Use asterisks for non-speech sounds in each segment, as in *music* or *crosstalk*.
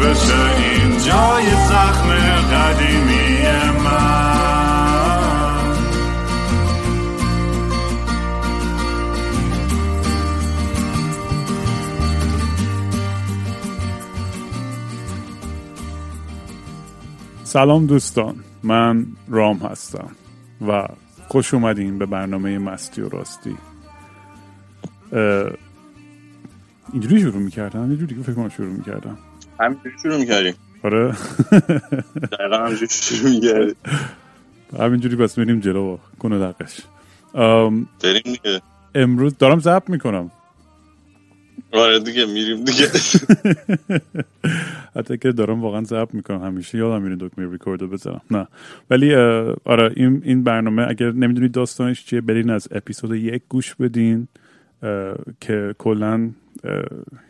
بشه این جای زخم قدیمی من. سلام دوستان من رام هستم و خوش اومدین به برنامه مستی و راستی. اینجوری شروع می‌کردم اینجوری دیگه فکر کنم شروع می‌کردم. همینجوری شروع می‌کردیم. آره. دقیقا همینجوری شروع می‌کردیم. همینجوری بس بریم جلو کنه دقش بریم امروز دارم ضبط می‌کنم. آره دیگه میریم دیگه. *laughs* حتی که دارم واقعا ضبط می‌کنم همیشه. یادم میره دکمه ریکورد رو بزنم نه. ولی آره این این برنامه اگر نمی‌دونید داستانش چیه برین از اپیزود یک گوش بدین که کلا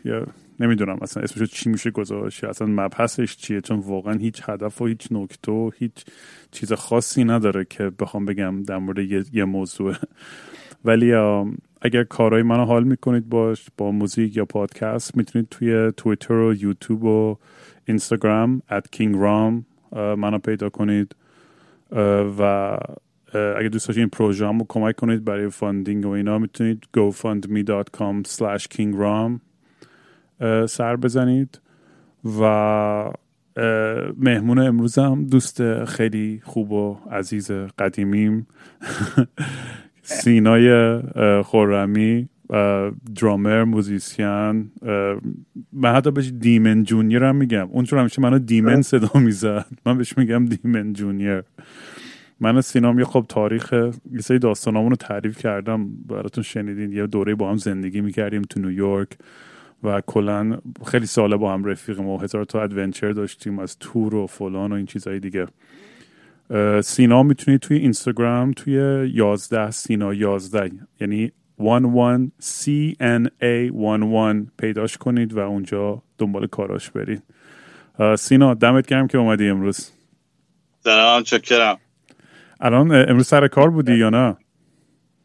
یا نمی‌دونم اصلا اسمشو چی میشه گذاشت اصلا مبحثش چیه؟ چون واقعا هیچ هدف و هیچ نکته و هیچ چیز خاصی نداره که بخوام بگم در مورد یه, یه موضوع. ولی اگر کارهای منو حال می‌کنید باش با موزیک یا پادکست می‌تونید توی تویتر و یوتیوب و اینستاگرام King Ram اه، منو پیدا کنید. و اگر دوست داشتین پروژه رو کمک کنید برای funding و اینا می‌تونید gofundme.com slash kingraam سر بزنید و مهمون امروزم دوست خیلی خوب و عزیز قدیمیم. *laughs* سینای خرمی drummer musician من حتی بهش دیمن junior هم میگم. اون چون همیشه منو دیمن صدا می‌زد. من بهش میگم دیمن junior. من و سینام یه خب تاریخ یه سری داستانامون رو تعریف کردم. براتون شنیدین. یه دوره با هم زندگی می‌کردیم تو نیویورک. و کلا خیلی ساله با هم رفیقیم و هزار تا ادونچر داشتیم از تور و فلان و این چیزهای دیگه. سینا می‌تونید توی اینستاگرام توی 11 سینا 11 یعنی 11 CNA 11 پیداش کنید و اونجا دنبال کاراش برید. سینا دمت گرم که اومدی امروز. سلام چکرم. الان امروز سر کار بودی یا نه؟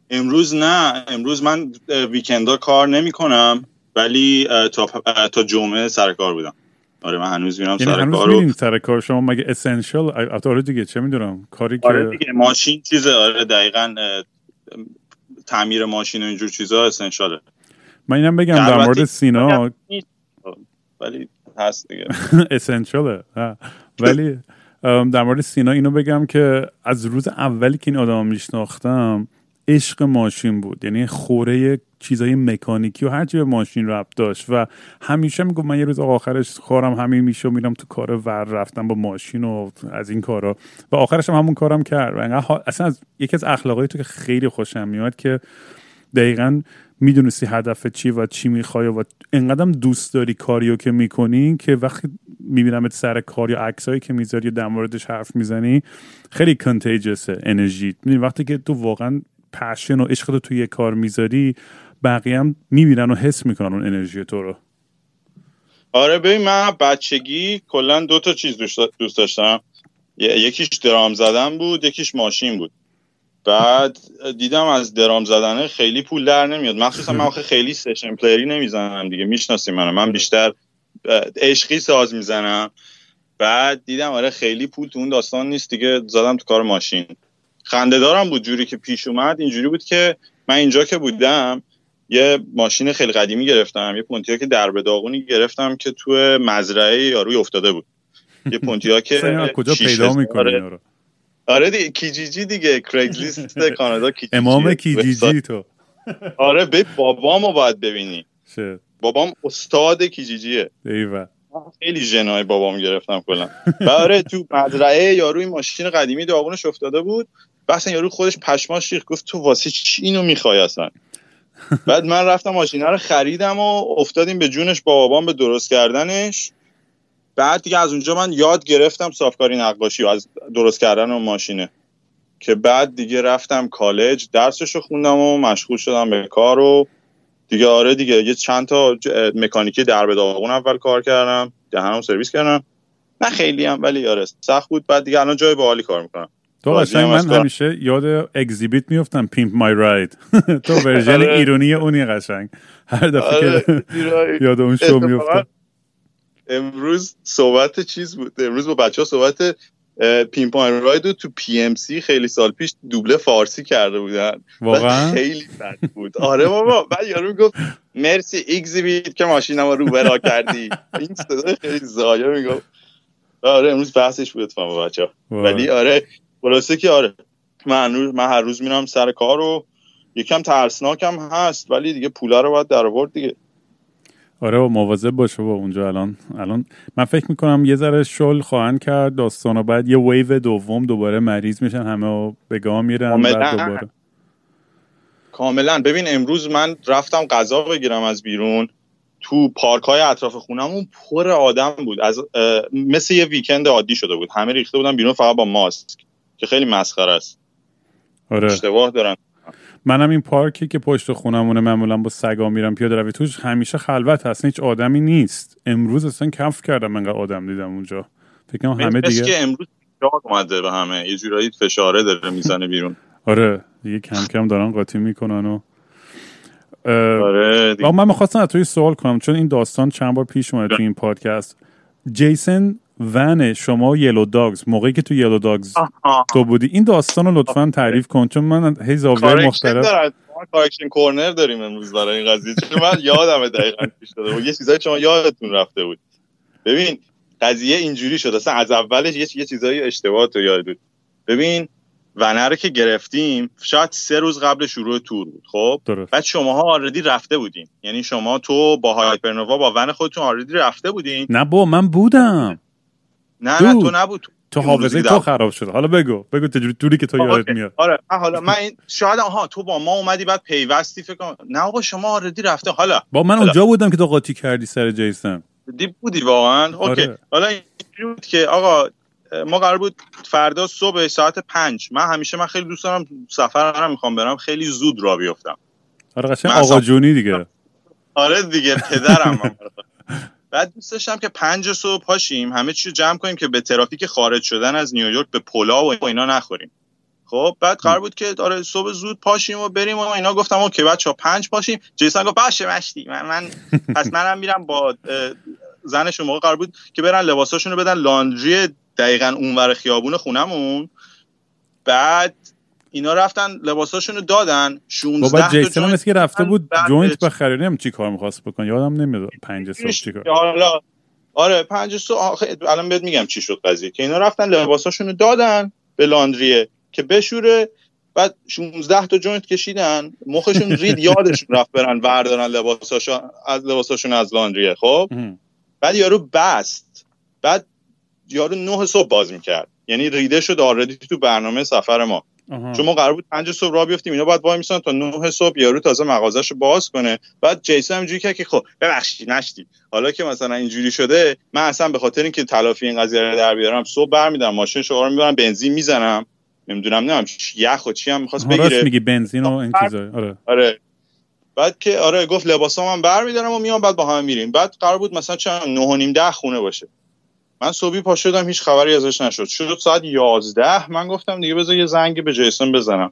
امروز نه امروز من ویکندا کار نمی کنم ولی تا, تا جمعه سر کار بودم. آره من هنوز میرم یعنی سر هنوز کار رو. سر کار شما؟ مگه اسنشال آره دیگه چه می‌دونم کاری که آره دیگه ماشین چیزه. آره دقیقا تعمیر ماشین و اینجور چیزا اسنشاله من اینم بگم در مورد سینا ولی هست دیگه. *laughs* اسنشاله ولی در مورد سینا اینو بگم که از روز اولی که این آدم میشناختم عشق ماشین بود. یعنی خوره چیزای مکانیکی و هر چی به ماشین ربط داشت. و همیشه می‌گفت من یه روز آخرش کارم همین میشه و میرم تو کار ور رفتم با ماشین و از این کارا. و آخرش هم همون کارم کرد. و اصلا از یکی از اخلاقای تو که خیلی خوشم میاد که دقیقا می‌دونستی هدف چی و چی می‌خوای و انقدرم دوست داری کاریو که می‌کنی که وقتی میبینمت سر کار یا عکسایی که می‌ذاری یا در موردش حرف می‌زنی خیلی کنتیجسه انرژی وقتی که تو واقعا پشن و عشق تو توی یه کار می‌ذاری بقیه هم می‌بینن و حس می‌کنن اون انرژی تو رو. آره ببین من بچگی کلا دو تا چیز دوست داشتم. یکیش درام زدن بود یکیش ماشین بود. بعد دیدم از درام زدن خیلی پول در نمیاد. مخصوصا من آخه خیلی سشن پلیری نمی‌زنم دیگه می‌شناسی منو. من بیشتر اه، عشقی ساز می‌زنم. بعد دیدم آره خیلی پول تو اون داستان نیست دیگه زدم تو کار ماشین. خنده دارم بود جوری که پیش اومد اینجوری بود که من اینجا که بودم یه ماشین خیلی قدیمی گرفتم یه پونتیا که در داغونی گرفتم که تو مزرعه یاروی افتاده بود. یه پونتیاک کجا پیدا می‌کنی رو؟ آره دیگه Kijiji دیگه Craigslist کانادا *laughs* Kijiji. امام Kijiji تو. آره به بابامو باید ببینی. بابام استاد Kijiji ه. ایوه. خیلی ژنای بابام گرفتم کلا. آره تو مزرعه یارو این ماشین قدیمی داغونش افتاده بود. بس یارو خودش پشماش ریخت گفت تو واسه چی اینو می‌خوای اصلا؟ *laughs* بعد من رفتم ماشینه رو خریدم و افتادیم به جونش با بابام به درست کردنش. بعد دیگه از اونجا من یاد گرفتم صافکاری نقاشی و از درست کردن اون ماشینه. که بعد دیگه رفتم کالج درسش رو خوندم و مشغول شدم به کار و دیگه آره دیگه یه چند تا مکانیکی درب داغون اول کار کردم دهنم سرویس کردم. نه خیلی هم ولی آره سخت بود. بعد دیگه الان جای باحالی کار می‌کنم. تو قشنگ من همیشه یاد Xzibit میفتم Pimp My Ride تو version آره. ایرونی اونی قشنگ. هر دفعه که آره، یاد اون شو میفتم امروز صحبت چیز بود؟ امروز با بچه ها صحبت Pimp My Ride تو PMC خیلی سال پیش دوبله فارسی کرده بودن. واقعا؟ خیلی بد بود. آره بابا بعد یارو گفت مرسی Xzibit که ماشینم رو برا کردی. این صدا خیلی ضایع می‌گفت. آره امروز بحثش بود با بچه ولی آره خلاصه که آره من, من هر روز میرم سر کار و یکم ترسناکم هست ولی دیگه پولا رو باید در آورد دیگه. آره و مواظب باشه با اونجا الان الان من فکر می‌کنم یه ذره شل خواهند کرد داستان و بعد یه ویو دوم دوباره مریض میشن همه به گاه میرن دوباره. کاملا. ببین امروز من رفتم غذا بگیرم از بیرون. تو پارک های اطراف خونمون پر آدم بود. از مثل یه ویکند عادی شده بود. همه ریخته بودن بیرون فقط با ماسک. که خیلی مسخره است. آره. اشتباه دارن منم این پارکی که پشت خونمونه معمولا با سگا میرم پیاده روی توش همیشه خلوت هست. هیچ آدمی نیست. امروز اصلا کف کردم انقدر آدم دیدم اونجا. فکر همه دیگه که امروز اومده به همه. یه جورایی فشاره داره می‌زنه بیرون. *laughs* آره. دیگه کم کم دارن قاطی می‌کنن و آره من می‌خواستم از توی سوال کنم چون این داستان چند بار پیش اومده تو این پادکست. جیسن ون شما Yellow Dogs موقعی که تو Yellow Dogs تو بودی. این داستان رو لطفا تعریف کن چون من هی زاویه مختلف. correction corner داریم امروز برای این قضیه. چون من یادم دقیقا پیش داده و یه چیزایی شما یادتون رفته بود. ببین قضیه اینجوری شد. اصلا از اولش یه, یه چیزایی اشتباه تو یاد بود. ببین ونه رو که گرفتیم شاید سه روز قبل شروع تور بود خب؟ درست. بعد شماها already رفته بودین. یعنی شما تو با Hypernova با ون خودتون already رفته بودین. نه با من بودم. نه نه تو نبود. تو حافظه تو خراب شده حالا بگو بگو توری که تو یادت میاد. آره حالا من این شاید آها تو با ما اومدی بعد پیوستی فکر کنم. نه با شما آردی رفته. حالا با من اونجا بودم که تو قاطی کردی سر جیسن. دی بودی واقعا؟ اوکی. آره. حالا این بود که آقا ما قرار بود فردا صبح ساعت پنج. من همیشه من خیلی دوست دارم سفر می‌خوام برم. خیلی زود را بیفتم. آره قشنگ آقا جونی دیگه. آره دیگه پدرم *laughs* بعد دوست داشتم که پنج صبح پاشیم همه چی جمع کنیم که به ترافیک خارج شدن از نیویورک به پلا و اینا نخوریم. خب بعد قرار بود که آره صبح زود پاشیم و بریم و اینا. گفتم اوکی بچا پنج پاشیم. جیسان گفت باشه مشتی. من, من پس منم میرم با زنش موقع قرار بود که برن لباساشون رو بدن لاندری دقیقا اونور خیابون خونمون. بعد اینا رفتن لباساشونو دادن 16 بابا جیسون مثل که رفته بود joint بخره. هم چی کار می‌خواست بکن یادم نمیاد پنج صبح چی کار. حالا. آره پنج صبح الان بهت میگم چی شد قضیه. که اینا رفتن لباساشونو دادن به laundry ه که بشوره بعد 16 تا joint کشیدن. مخشون رید *laughs* یادشون رفت برن وردارن لباساشون از لباساشون از laundry ه خب؟ بعد یارو بست. بعد یارو 9 صبح باز می‌کرد. یعنی ریده شد already تو برنامه سفر ما. چون ما قرار بود پنج صبح را بیفتیم. اینا باید وای میسن تا 9 صبح یارو تازه مغازش رو باز کنه. بعد جیسون اینجوری کرد که خب ببخشید نشتی حالا که مثلا اینجوری شده من اصلا به خاطر اینکه تلافی این قضیه رو در بیارم صبح برمیدارم ماشین شما رو می‌برم بنزین می‌زنم. نمی‌دونم نمی‌دونم یخ و چی هم می‌خواست بگیره. میگی بنزین و این چیزا. آره. آره. بعد که آره گفت لباسام من برمیدارم و میام بعد با هم میریم. بعد قرار بود مثلا چند 9 و نیم 10 خونه باشه. من صبحی پا شدم هیچ خبری ازش نشد. شد ساعت 11 من گفتم دیگه بذار یه زنگ به جیسون بزنم.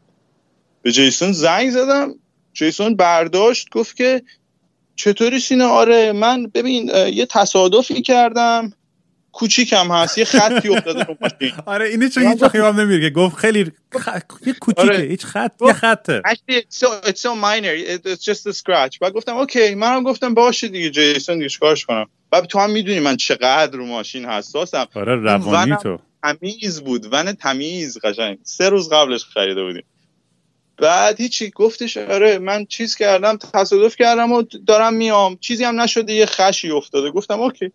به جیسون زنگ زدم جیسون برداشت گفت که چطوری سینه آره من ببین یه تصادفی کردم. کوچیکم هست یه خطی افتاده رو ماشین. *laughs* آره اینه چون هیچ خیام نمیره که گفت خیلی خ... یه کوچیکه آره. هیچ خط یه خطه. Actually it's so, it's so minor. It's just a scratch. بعد گفتم اوکی منم گفتم باشه دیگه جیسون دیگه چیکارش کنم؟ بعد تو هم می‌دونی من چقدر رو ماشین حساسم. آره روانی تو. تمیز بود ون تمیز قشنگ. سه روز قبلش خریده بودیم. بعد هیچی گفتش آره من چیز کردم تصادف کردم و دارم میام. چیزی هم نشده یه خشی افتاده. گفتم اوکی.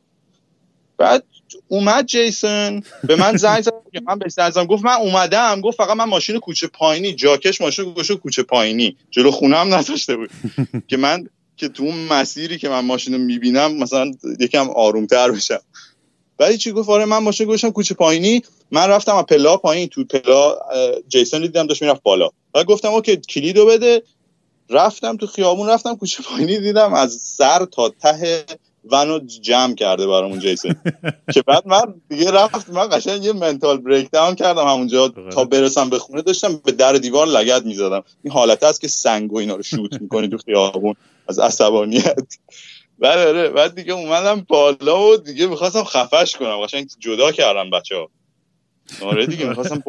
بعد اومد جیسون. به من زنگ زد. که *laughs* من به زنگ گفت من اومدم. گفت فقط من ماشین کوچه پایینی. جاکش ماشین گوشه کوچه پایینی. جلو خونه هم نذاشته بود. *laughs* که من که تو اون مسیری که من ماشین رو می‌بینم مثلا یکم آرومتر بشم. ولی چی گفت؟ آره من ماشین گوشم کوچه پایینی. من رفتم از پلا پایین. تو پلا جیسون دیدم داشت می‌رفت بالا. و گفتم اوکی کلیدو بده. رفتم تو خیابون رفتم کوچه پایینی دیدم از سر تا ته ونو جمع کرده برامون جیسون. *laughs* که بعد من دیگه رفت من قشنگ یه منتال بریک داون کردم همونجا. تا برسم به خونه داشتم به در دیوار لگت می‌زدم. این حالت هست که سنگ و اینا رو شوت می‌کنی تو خیابون. از عصبانیت. بعد آره. بعد دیگه اومدم بالا و دیگه می‌خواستم خفش کنم. قشنگ جدا کردم بچه ها آره دیگه می‌خواستم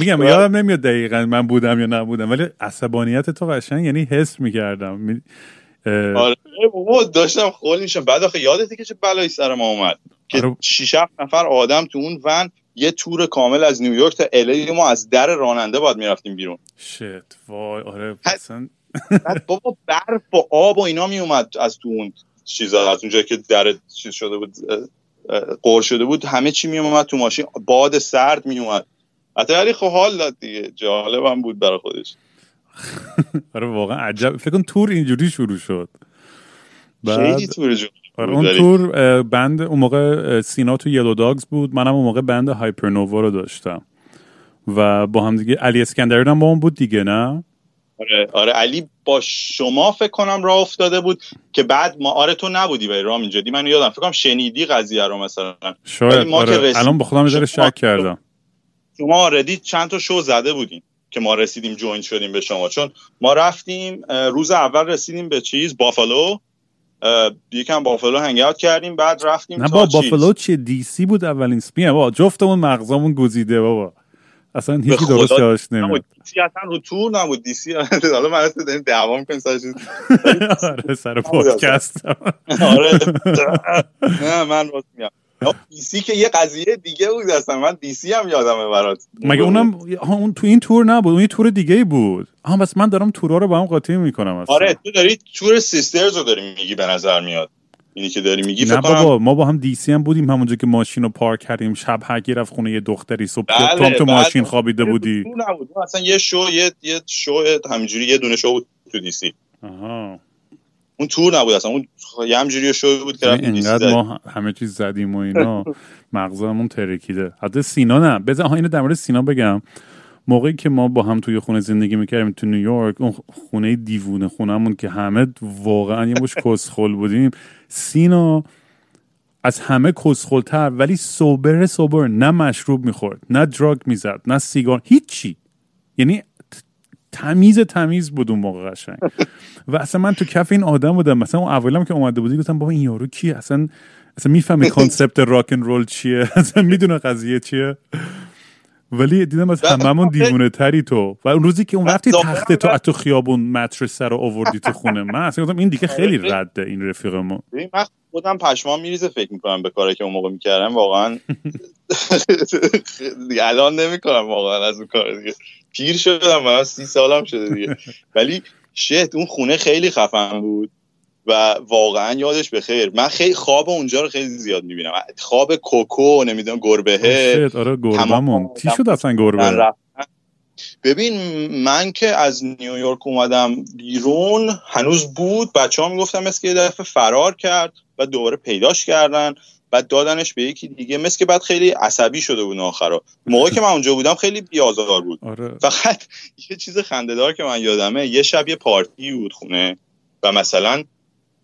میگم یادم نمیاد دقیقا من بودم یا نبودم ولی عصبانیت تو قشنگ یعنی حس می‌کردم. آره. بابا داشتم خول میشم بعد آخه یادته که چه بلایی سر ما اومد. که آره. شیش نفر آدم تو اون ون یه تور کامل از نیویورک تا الی ما از در راننده باید می‌رفتیم بیرون. شت وای. آره اصلا بابا برف و آب و اینا می اومد از تو اون چیزا از اونجا که در چیز شده بود قور شده بود همه چی می اومد تو ماشین باد سرد می اومد حتی ولی خب حال داد دیگه جالبم بود برای خودش. *laughs* آره واقعا عجب فکر کن تور اینجوری شروع شد. خیلی تور آره اون تور بند اون موقع سینا تو یلو داگز بود. منم اون موقع بند هایپرنووا رو داشتم. و با هم دیگه علی اسکندری هم با اون بود دیگه نه؟ آره آره علی با شما فکر کنم راه افتاده بود که بعد ما آره تو نبودی ولی رام اینجا. من یادم فکر کنم شنیدی قضیه رو مثلا. شاید ما آره. الان با خودم شک کردم. شما آردی چند تا شو زده بودین که ما رسیدیم جوین شدیم به شما. چون ما رفتیم روز اول رسیدیم به چیز؟ بافالو. یکم بافالو هنگ کردیم بعد رفتیم نه با بافالو چیه؟ دی سی بود اولین سپیه با جفتمون مغزمون گزیده بابا. اصلا هیچی درست یادش نمیاد. دیسی اصلا رو تور نبود. دیسی حالا من اصلا داریم دعوام کنیم سر چیز. *laughs* آره سر پادکست. آره. *laughs* نه من راست میگم. دیسی که یه قضیه دیگه بود اصلا. من دیسی هم یادمه برات. مگه اونم اون تو این تور نبود. اون یه تور دیگه بود. آها بس من دارم تورا رو با هم قاطی می‌کنم اصلا. آره تو داری تور سیسترز رو داری میگی به نظر میاد. اینی که داری میگی نه بابا ما با هم دیسی هم بودیم همونجا که ماشین رو پارک کردیم. شب هر رفت خونه یه دختری. صبح بله تو, تو بله. ماشین خوابیده بودی. نبود. اصلا یه شو یه یه شو همینجوری یه دونه شو بود تو دیسی. آها. اون تور نبود اصلا. اون یه همجوری شو بود که یعنی اینقدر ما همه چیز زدیم و اینا. *laughs* مغزمون ترکیده. حتی سینا نه. بذار اینو در مورد سینا بگم. موقعی که ما با هم توی خونه زندگی می‌کردیم تو نیویورک اون خونه دیوونه خونهمون که همه واقعا یه مش کسخل بودیم. سینا از همه کسخلتر ولی صبر صبر نه مشروب می‌خورد نه دراگ می‌زد نه سیگار هیچی. یعنی تمیز تمیز بود اون موقع قشنگ. و اصلا من تو کف این آدم بودم. مثلا اون اولم که اومده بودی گفتم بابا این یارو کی اصلا اصلا می‌فهمی *laughs* concept rock roll چیه؟ اصلا می‌دونه قضیه چیه؟ ولی دیدم از هممون دیوونه تری تو. و اون روزی که اون رفتی تخت تو تو خیابون mattress رو آوردی تو خونه. من اصلا گفتم این دیگه خیلی رده این رفیق ما من خودم پشمام میریزه فکر می‌کنم به کاری که اون موقع می‌کردم. واقعا *laughs* *laughs* الان نمی‌کنم واقعا از اون کار دیگه. پیر شدم من سی سالم شده دیگه. ولی شت اون خونه خیلی خفن بود. و واقعا یادش به خیر. من خیلی خواب اونجا رو خیلی زیاد می‌بینم. خواب کوکو نمی‌دونم گربه آره گربهمون. چی شد اصلا گربه؟ ببین من که از نیویورک اومدم بیرون هنوز بود. بچه ها می‌گفتم مثل که یه دفعه فرار کرد و دوباره پیداش کردن. بعد دادنش به یکی دیگه. مثل که بعد خیلی عصبی شده بود آخرا. موقعی که من اونجا بودم خیلی بیازار بود. آره. فقط *laughs* یه چیز خندهدار که من یادمه. یه شب یه پارتی بود خونه و مثلا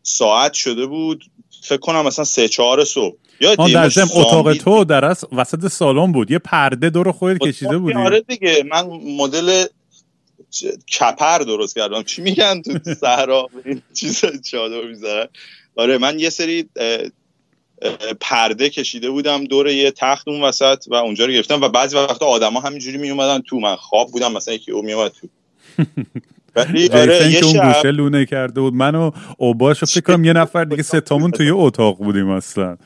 ساعت شده بود فکر کنم مثلا سه چهار صبح. یا در زم اتاق تو در وسط سالن بود. یه پرده دور خودت کشیده بودی. آره دیگه من مدل کپر درست کردم. چی میگن تو *laughs* صحرا؟ چیز چادر می‌ذارن آره من یه سری پرده کشیده بودم دور یه تخت اون وسط و اونجا رو گرفتم و بعضی وقتا آدما همینجوری می اومدن تو. من خواب بودم مثلا یکی او می اومد تو. *laughs* ولی آره یه اون گوشه لونه کرده بود. من و اوباش فکر کنم یه نفر دیگه *laughs* ستامون توی اتاق بودیم اصلا.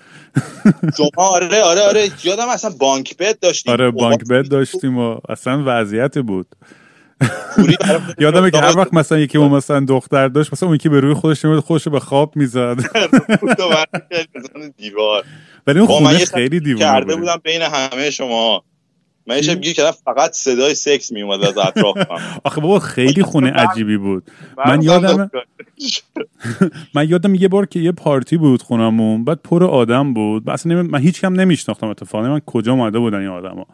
شما آره آره آره. یادم اصلا بانک بد داشتیم. آره بانک بد داشتیم و اصلا وضعیت بود. *laughs* یادمه که هر وقت مثلا یکی اون مثلا دختر داشت مثلا اون یکی به روی خودش میاد خودش رو به خواب می‌زد. *laughs* دیوار. ولی اون خونه خیلی دیوونه کرده بود بودم بین همه شما. من یه شب گیر کردم فقط صدای سکس می اومد از اطرافم آخه بابا خیلی خونه عجیبی بود. من یادم *laughs* من یادم یه بار که یه پارتی بود خونمون بعد پر آدم بود. اصلا من هیچ کم نمیشناختم اتفاقا. من کجا اومده بودن این آدما؟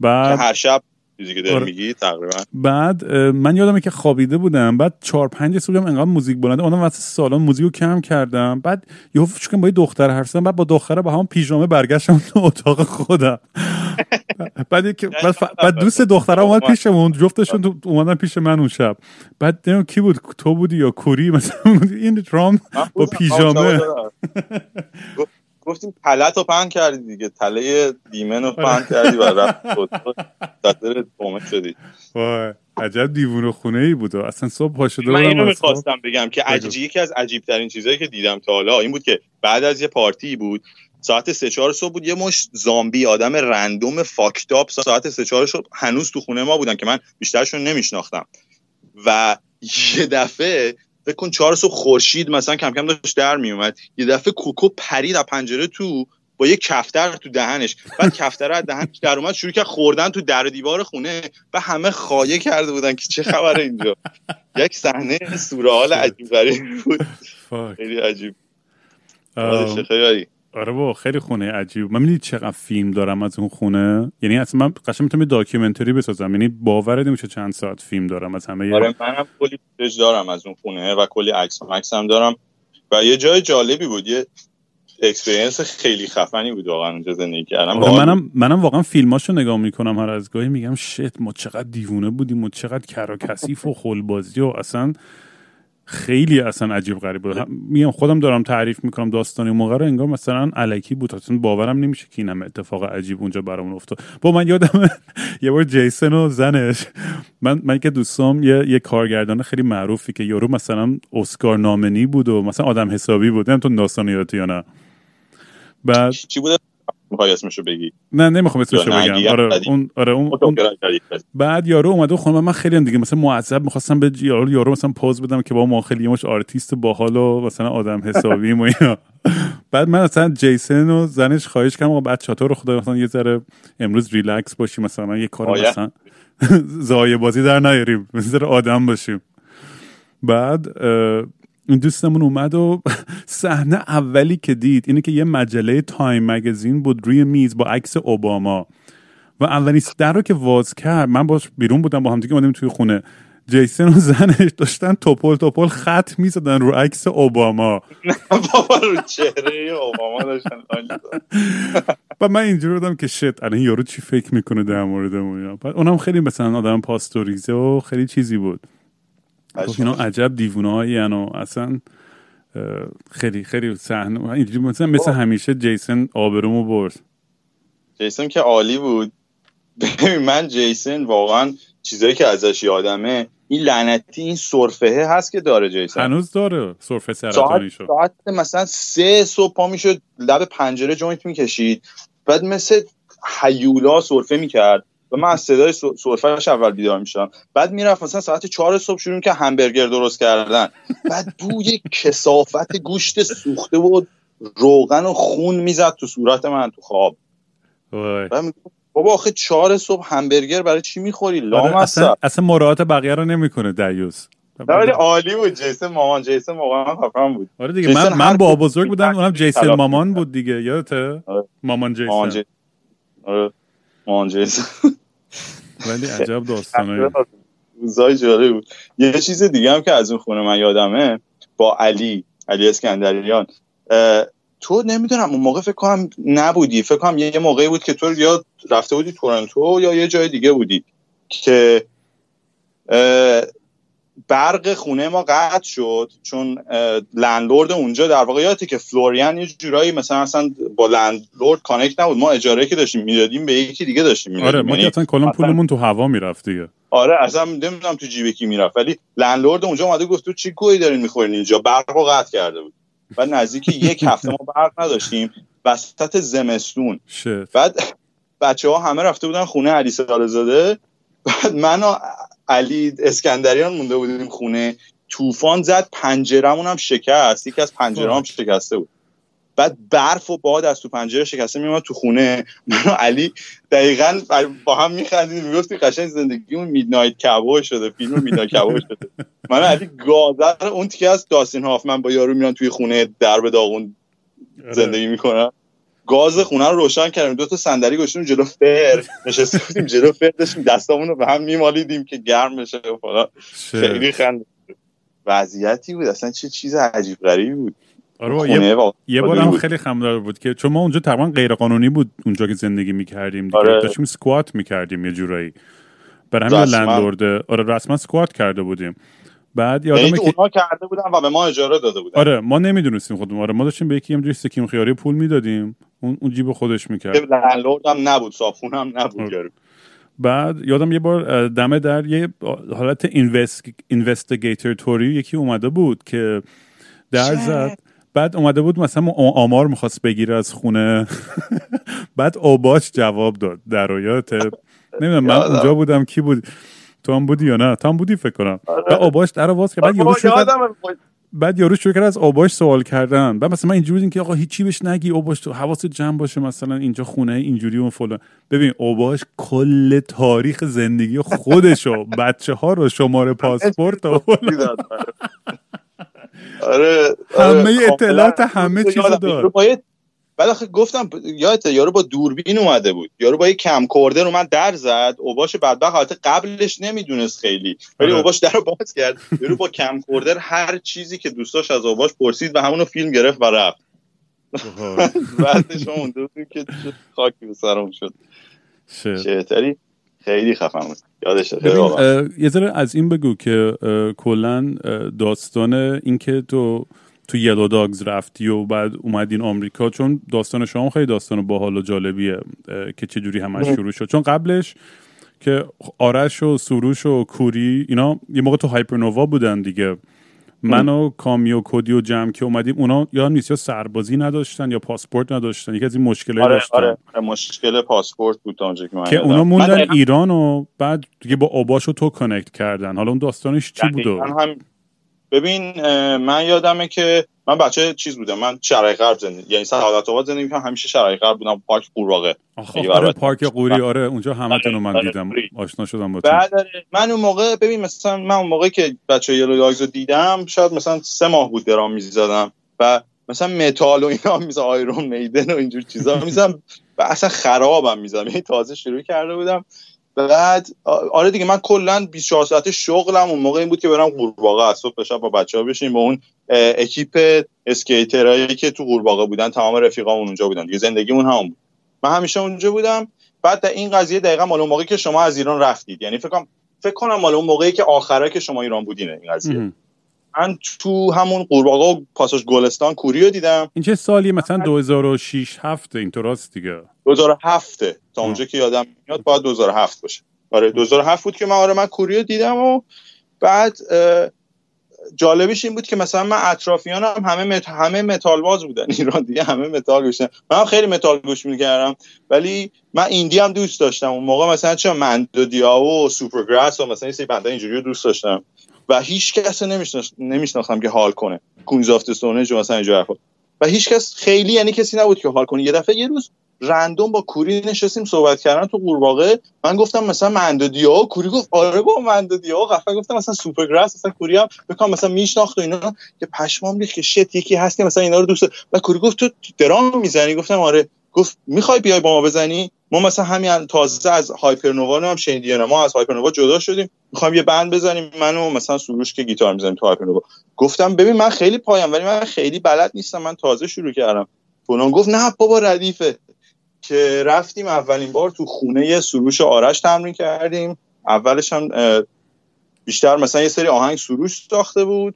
بعد هر شب چیزی که داری آره. میگی تقریبا. بعد من یادمه که خوابیده بودم. بعد چهار پنج صبح هم انقدر موزیک بلنده اونم واسه سالن موزیک رو کم کردم. بعد یهو فکر کنم با یه دختر حرف زدم. بعد با دختره با همون پیژامه برگشتم تو اتاق خودم. *laughs* بعد یک بعد, ف- بعد دوست دختره اومد پیشمون. جفتشون تو- اومدن پیش من اون شب. بعد نمی‌دونم کی بود تو بودی یا کوری؟ *laughs* مثلا این رام من با پیژامه. *laughs* گفتیم تله تو پهن کردی دیگه. تله دیمن رو پهن کردی و رفت *laughs* دادر تومه شدی. وای عجب دیوونه خونه ای بود. اصلا صبح پا شده من اینو. می‌خواستم بگم که عجیب یکی از عجیب ترین چیزهایی که دیدم تا حالا این بود که بعد از یه پارتی بود ساعت سه چهار صبح بود یه مش زامبی آدم رندوم فاکتاپ ساعت سه چهار صبح هنوز تو خونه ما بودن که من بیشترشون نمیشناختم. و یه دفعه فکر کن چهار صبح خورشید مثلا کم کم داشت در میومد. یه دفعه کوکو پرید از پنجره تو با یه کفتر تو دهنش. بعد کفتر از دهنش در اومد شروع کرد خوردن تو در و دیوار خونه و همه خایه کرده بودن که چه خبره اینجا. یک صحنه سورئال عجیب غریب بود. خیلی عجیب. آره بابا خیلی خونه عجیب. من می‌دونی چقدر فیلم دارم از اون خونه؟ یعنی اصلا من قشنگ می‌تونم documentary بسازم. یعنی باور نمیشه چند ساعت فیلم دارم. از همه آره منم کلی footage دارم از اون خونه و کلی عکس مکس هم دارم. و یه جای جالبی بود یه experience خیلی خفنی بود واقعا اونجا زندگی کردم. آره. منم منم واقعا فیلماشو نگاه می‌کنم هر از گاهی. میگم شت ما چقدر دیوونه بودیم و چقدر کر و کثیف و خلبازی و اصلا خیلی اصلا عجیب غریب بود میگم خودم دارم تعریف می‌کنم داستانی موقع رو انگار مثلا علکی بود. اصلا باورم نمیشه که این همه اتفاق عجیب اونجا برامون افتاد. با من یادم *laughs* یه بار جیسن و زنش من من که دوستام یه یه کارگردان خیلی معروفی که یارو مثلا اسکار نامنی بود و مثلا آدم حسابی بود. نمی‌دونم تو داستان یا نه؟ بعد چی بوده؟ می‌خوای اسمشو بگی نه نمی‌خوام اسمشو یا نه، بگم آره. اون آره اون, اون. بعد یارو اومده خونه من خیلی هم دیگه مثلا معذب می‌خواستم به یارو یارو مثلا پز بدم که با ما خیلی مش آرتیست باحال و مثلا آدم حسابی و اینا بعد من مثلا جیسن و زنش خواهش کردم آقا بچه‌ها تو رو خدا مثلا یه ذره امروز ریلکس باشیم مثلا یه کار. مثلا *laughs* ضایع بازی در نیاریم مثل آدم باشیم بعد این دوستمون اومد و *laughs* صحنه اولی که دید اینه که یه مجله تایم مگزین بود روی میز با عکس اوباما و اولین در رو که واز کرد من باش بیرون بودم با هم دیگه اومدیم توی خونه جیسن و زنش داشتن توپل توپل خط می‌زدن رو عکس اوباما *laughs* بابا رو چهره اوباما داشتن. *laughs* و من اینجوری بودم که شت الان یارو چی فکر می‌کنه در اینا. بعد اونم خیلی مثلا آدم پاستوریزه و خیلی چیزی بود گفت اینا عجب دیوونه هایی و اصلا خیلی خیلی صحنه. اینجوری مثلا مثل همیشه جیسن آبرومو برد. جیسون که عالی بود. ببین من جیسون واقعا چیزایی که ازش یادمه این لعنتی این سرفهه هست که داره جیسون هنوز داره سرفه سرطانی شد ساعت مثلا سه صبح پا می‌شد لب پنجره joint می‌کشید. بعد مثل هیولا سرفه می‌کرد. و من از صدای سرفهش اول بیدار می‌شدم. بعد می‌رفت مثلا ساعت چهار صبح شروع که همبرگر درست کردن. بعد بوی کسافت گوشت سوخته و روغن و خون می‌زد تو صورت من تو خواب. بابا آخه چهار صبح همبرگر برای چی می‌خوری؟ آره، لام اصلا اصلا مراعات بقیه رو نمی‌کنه دیوس ولی عالی بود. جیسن مامان جیسن واقعا خفن بود. آره دیگه من من با بزرگ بودم اونم جیسن مامان. بود دیگه یادته؟ آره. مامان مامان جیسن آره. مامان جیسن ولی عجب داستانایی روزای جالب بود. یه چیز دیگه هم که از اون خونه من یادمه با علی علی اسکندریان. تو نمی‌دونم اون موقع فکر کنم نبودی. فکر کنم یه موقعی بود که تو یا رفته بودی تورنتو یا یه جای دیگه بودی که برق خونه ما قطع شد چون لندلورد اونجا در واقع یادته که فلوریان یه جورایی مثلا اصلا با landlord connect نبود. ما اجاره که داشتیم می‌دادیم به یکی دیگه داشتیم می‌دادیم. آره ما که اصلا کلا پولمون تو هوا می‌رفت دیگه. آره اصلا نمی‌دونم تو جیب کی می‌رفت. ولی landlord اونجا اومده گفت تو چه گهی دارین می‌خورین اینجا؟ برق رو قطع کرده بود. و نزدیک یک هفته ما برق نداشتیم. وسط زمستون. بعد بچه ها همه رفته بودن خونه علی سالزاده بعد من و علی اسکندریان مونده بودیم خونه. طوفان زد پنجرمون هم شکست. یکی از پنجره هم شکسته بود. بعد برف و باد از تو پنجره شکسته میومد تو خونه. من و علی دقیقا با هم میخندیم می‌گفتیم قشنگ زندگیمون میدنایت کبو شده فیلم میدنایت کبو شده. من و علی گازر اون تیکه از داستین هافمن با یارو میان توی خونه درب داغون زندگی می‌کنن. گاز خونه رو روشن کردیم. دو تا صندلی گذاشتیم جلو فر. نشسته بودیم جلو فر داشتیم دستامون رو به هم میمالیدیم که گرم بشه و فلان. خیلی خنده وضعیتی بود. اصلا چه چیز عجیب غریبی بود. آره یه, یه بار هم خیلی خمدار بود که چون ما اونجا تقریبا غیر قانونی بود اونجا که زندگی می‌کردیم دیگه. آره. داشتیم سکوات می‌کردیم یه جورایی. برای همین لندلورد آره رسما سکوات کرده بودیم. بعد یادمه که اونها کرده بودن و به ما اجاره داده بودن. آره ما نمی‌دونستیم خودمون. آره ما داشتیم به یکی همجوری سکیم خیاری پول می‌دادیم. اون اون جیب خودش می‌کرد. هم نبود صابخون هم نبود آره. بعد یادم یه بار دمه در یه حالت اینوستیگیتور توری یکی اومده بود که در زد. بعد اومده بود مثلا آمار می‌خواست بگیره از خونه. *laughs* بعد اوباش جواب داد در نمی‌دونم من اونجا بودم کی بود. تو هم بودی یا نه؟ تو هم بودی فکر کنم. آره. بعد اوباش در که بعد یارو شروع بعد یارو شروع کرد از اوباش سوال کردن. بعد مثلا من اینجوری که آقا هیچی بهش نگی اوباش تو حواست جمع باشه مثلا اینجا خونه اینجوری اون فلان. ببین اوباش کل تاریخ زندگی خودشو *laughs* بچه ها رو شماره پاسپورت *laughs* آره. همه اطلاعات همه چیز داد. بعد آخه گفتم یادت یارو با دوربین اومده بود. یارو با یه کم کوردر اومد در زد. اوباش بعد حالت قبلش نمی‌دونست خیلی. ولی آره. اوباش در رو باز کرد. یارو با کم کوردر هر چیزی که دوستاش از اوباش پرسید و همونو فیلم گرفت و رفت. *laughs* بعدش مونده که خاکی به سرم شد. شهتری خیلی خفن بود. یادش یه ذره از این بگو که کلا داستان اینکه تو تو یلو داگز رفتی و بعد اومدین آمریکا چون داستان شما خیلی داستان باحال و جالبیه که چه جوری همش شروع شد. چون قبلش که آرش و سروش و کوری اینا یه موقع تو هایپرنووا بودن دیگه. من و کامی و کودی و جمع که اومدیم اونا یا نیست یا سربازی نداشتن یا پاسپورت نداشتن یکی از این مشکل آره، داشتن. آره, مشکل پاسپورت بود که من که اونا موندن ایران و بعد دیگه با آباش تو کانکت کردن. حالا اون داستانش چی بود هم ببین من یادمه که من بچه چیز بودم من شرای غرب زندگی یعنی سعادت آباد زندگی می‌کنم همیشه شرای غرب بودم پارک قورباغه آره پارک قوری آره اونجا همتون من آره، دیدم. آشنا شدم با بعد من اون موقع ببین مثلا من اون موقع که بچه Yellow Dogs رو دیدم شاید مثلا سه ماه بود درام می‌زدم و مثلا متال و اینا میزا Iron Maiden و اینجور چیزا میزم و اصلا خرابم میزم یعنی تازه شروع کرده بودم. بعد آره دیگه من کلا 24 ساعت شغلم اون موقع این بود که برم قورباغه از صبح تا با بچه‌ها بشیم با اون اکیپ skater ایی که تو قورباغه بودن تمام رفیقامون اونجا بودن. دیگه زندگیمون همون بود. من همیشه اونجا بودم. بعد در این قضیه دقیقا مال اون موقعی که شما از ایران رفتید. یعنی فکر کنم فکر کنم مال اون موقعی که آخره که شما ایران بودین این قضیه. من تو همون قورباغه و پاساژ گلستان کوری رو دیدم. این چه سالی مثلا 2006 7 اینطور راست دیگه. 2007 تا اونجا که یادم میاد باید 2007 باشه. آره 2007 بود که من آره من کوری رو دیدم و بعد جالبش این بود که مثلا من اطرافیانم هم همه مت... همه متال باز بودن. *laughs* ایران دیگه همه متال گوش من هم خیلی متال گوش می‌کردم ولی من ایندی هم دوست داشتم. اون موقع مثلا چه مندو دیاو و سوپرگراس و مثلا این سری بنده اینجوری دوست داشتم. و هیچ کس نمیشناختم که حال کنه. کوینز آف استونج مثلا اینجا و هیچ کس خیلی یعنی کسی نبود که حال کنه. یه دفعه یه روز رندوم با کوری نشستیم صحبت کردن تو قورباغه. من گفتم مثلا مندودیا کوری گفت آره با مندودیا قفا گفتم مثلا سوپرگراس مثلا کوری هم بکنم مثلا میشناخت و اینا. که پشمام ریخت که شت یکی هست که مثلا اینا رو دوست و کوری گفت تو درام می‌زنی؟ گفتم آره. گفت می‌خوای بیای با ما بزنی؟ ما مثلا همین تازه از هایپرنووا هم شنیدی ما از هایپرنووا جدا شدیم. می‌خوایم یه بند بزنیم منو مثلا سروش که گیتار می‌زنیم تو هایپرنووا. گفتم ببین من خیلی پایم ولی من خیلی بلد نیستم. من تازه شروع کردم. فلان گفت نه بابا ردیفه. که رفتیم اولین بار تو خونه سروش آرش تمرین کردیم. اولش هم بیشتر مثلا یه سری آهنگ سروش ساخته بود.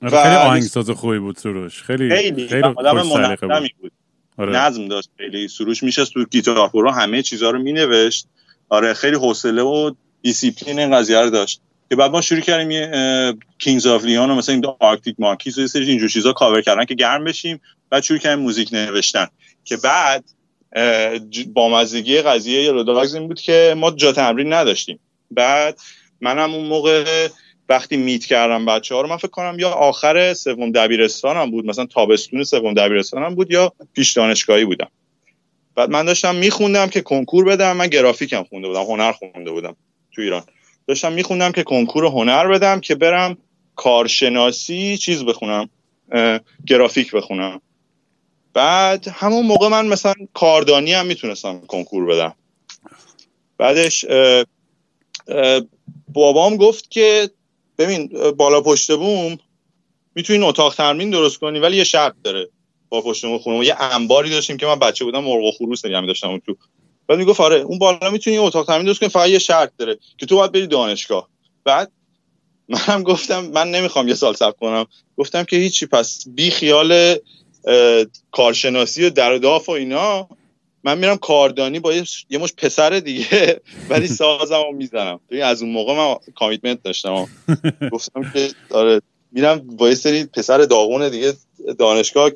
خیلی آهنگ ساز خوبی بود سروش. خیلی خیلی, خیلی آدم بود. آره. نظم داشت خیلی. سروش همیشه تو Guitar Pro همه چیزها رو مینوشت. آره خیلی حوصله و دیسیپلین این قضیه رو داشت. که بعد ما شروع کردیم یه Kings of Leon و مثلا این Arctic Monkeys و یه سری اینجور چیزا کاور کردن که گرم بشیم. بعد شروع کردیم موزیک نوشتن. که بعد بامزگی قضیه Yellow این بود که ما جا تمرین نداشتیم. بعد منم اون موقع وقتی میت کردم بچه ها رو من فکر کنم یا آخر سوم دبیرستانم بود مثلا تابستون سوم دبیرستانم بود یا پیش دانشگاهی بودم. بعد من داشتم میخوندم که کنکور بدم من گرافیکم خونده بودم هنر خونده بودم تو ایران. داشتم میخوندم که کنکور هنر بدم که برم کارشناسی چیز بخونم گرافیک بخونم. بعد همون موقع من مثلا کاردانی هم می‌تونستم کنکور بدم. بعدش بابام گفت که ببین بالا پشت بوم می‌تونی اتاق ترمین درست کنی ولی یه شرط داره با پشت بوم خونه. یه انباری داشتیم که من بچه بودم مرغ و خروس نگه داشتم اون تو. بعد می‌گفت آره اون بالا می‌تونی اتاق ترمین درست کنی فقط یه شرط داره که تو باید بری دانشگاه. بعد منم گفتم من نمی‌خوام یه سال صبر کنم. گفتم که هیچی پس بی خیال کارشناسی و در و اینا. من میرم کاردانی با یه مش پسر دیگه *laughs* ولی سازم رو می‌زنم از اون موقع من کامیتمنت داشتم. گفتم که آره میرم با یه سری پسر داغون دیگه دانشگاه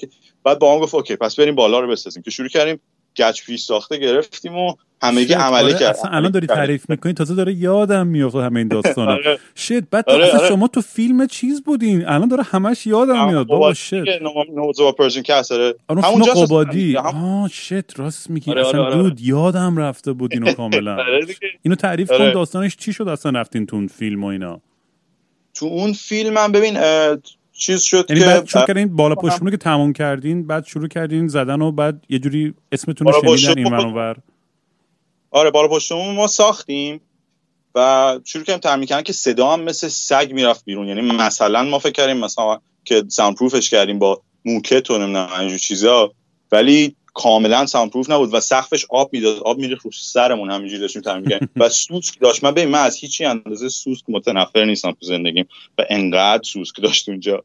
بعد با هم گفت اوکی پس بریم بالا رو بسازیم. که شروع کردیم گچ پیش ساخته گرفتیم و همگی عملی آره کرد الان داری تعریف می‌کنی تازه داره یادم میافته همه این *laughs* داستانا. آره. شت بعد آره آره. شما تو فیلم چیز بودین. الان داره همش یادم میاد. بابا شت نوزو پرژن کس داره همونجا قبادی آه شت راست میگی. آره اصلا آره دود یادم رفته بود اینو کاملا. *laughs* اینو تعریف کن داستانش چی شد اصلا رفتین تو اون فیلم و اینا؟ تو اون فیلم هم ببین چیز شد یعنی که بعد شروع کردین بالا پشتونو که تموم کردین بعد شروع کردین زدن و بعد یه جوری اسمتون رو شنیدن این منور آره بالا پشتمون ما ساختیم و شروع کردیم تعمین کردن که صدا هم مثل سگ می‌رفت بیرون. یعنی مثلا ما فکر کردیم مثلا که ساوند پروفش کردیم با موکت و نمی‌دونم اینجور چیزا ولی کاملا soundproof نبود و سقفش آب می‌داد آب میریخت رو سرمون همینجوری داشتیم تمرین کردیم. و سوسک داشت. من ببین من از هیچی اندازه سوسک متنفر نیستم تو زندگیم و انقدر سوسک داشت اونجا.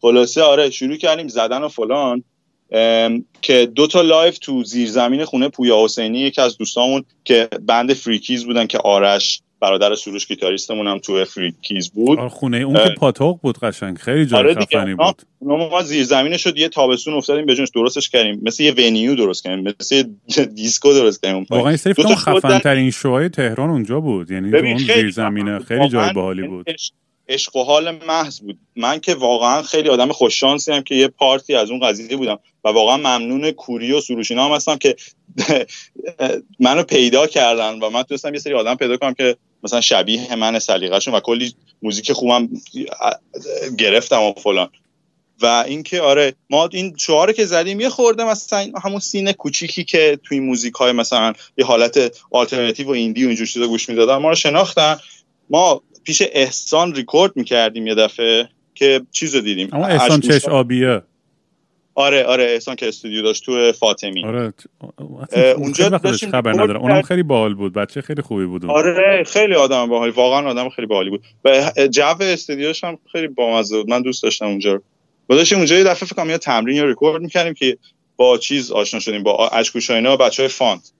خلاصه آره شروع کردیم زدن و فلان. که دو تا live تو زیرزمین خونه پویا حسینی یکی از دوستامون که band Free Keys بودن که آرش برادر سروش گیتاریستمون هم تو Free Keys بود. خونه اون که پاتوق بود قشنگ. خیلی جای آره خفنی بود. ما زیر شد یه تابستون افتادیم به درستش کردیم. مثل یه ونیو درست کردیم مثل *laughs* دیسکو درست کردیم. واقعا این سری خفن ترین شوهای تهران اونجا بود. یعنی اون زیر زمینه خیلی جای باحالی بود. عشق و حال محض بود. من که واقعا خیلی آدم خوششانسی هم که یه پارتی از اون قضیه بودم و واقعا ممنون کوری و سروشینا هم هستم که *laughs* منو پیدا کردن و من تونستم یه سری آدم پیدا کنم که مثلا شبیه من سلیقه‌شون و کلی موزیک خوبم گرفتم و فلان. و اینکه آره ما این شعار که زدیم یه خورده مثلا همون سینه کوچیکی که توی موزیک های مثلا یه حالت آلترناتیو و ایندی و اینجور چیزا گوش می‌دادن ما رو شناختن. ما پیش احسان ریکورد می‌کردیم یه دفعه که چیز رو دیدیم. اما احسان چش آبیه. آره آره احسان که استودیو داشت تو فاطمی. آره اونجا داشتیم خبر نداره اونم خیلی باحال بود. بچه خیلی خوبی بود. آره خیلی آدم باحالی. واقعا آدم خیلی باحالی بود. و جو استودیوش هم خیلی بامزه بود. من دوست داشتم اونجا رو. داشتیم اونجا یه دفعه فکر یه تمرین یا ریکورد می‌کردیم که با چیز آشنا شدیم. با اشکوش اینا و بچه‌های Font.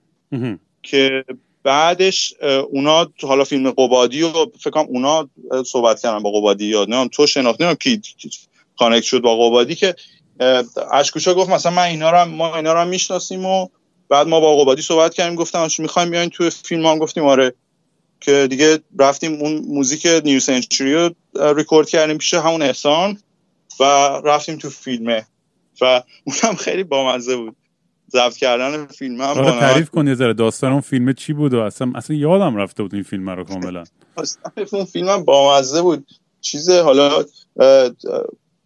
که بعدش اونا حالا فیلم قبادی و فکر کنم اونا صحبت کردن با قبادی یا نه تو شناخت نمی‌دونم کی connect شد با قبادی که اشکوش گفت مثلا من اینا رو ما اینا رو می‌شناسیم و بعد ما با قبادی صحبت کردیم گفتم می‌خوایم بیاین تو فیلم هم؟ گفتیم آره. که دیگه رفتیم اون موزیک نیو سنچوری رو ریکورد کردیم پیش همون احسان و رفتیم تو فیلمه. و اونم خیلی بامزه بود. ضبط کردن فیلم هم آره تعریف کن یه ذره. داستان اون فیلم چی بود و اصلا اصلا یادم رفته بود این فیلم رو کاملا. اون فیلم هم بامزه بود. چیز حالا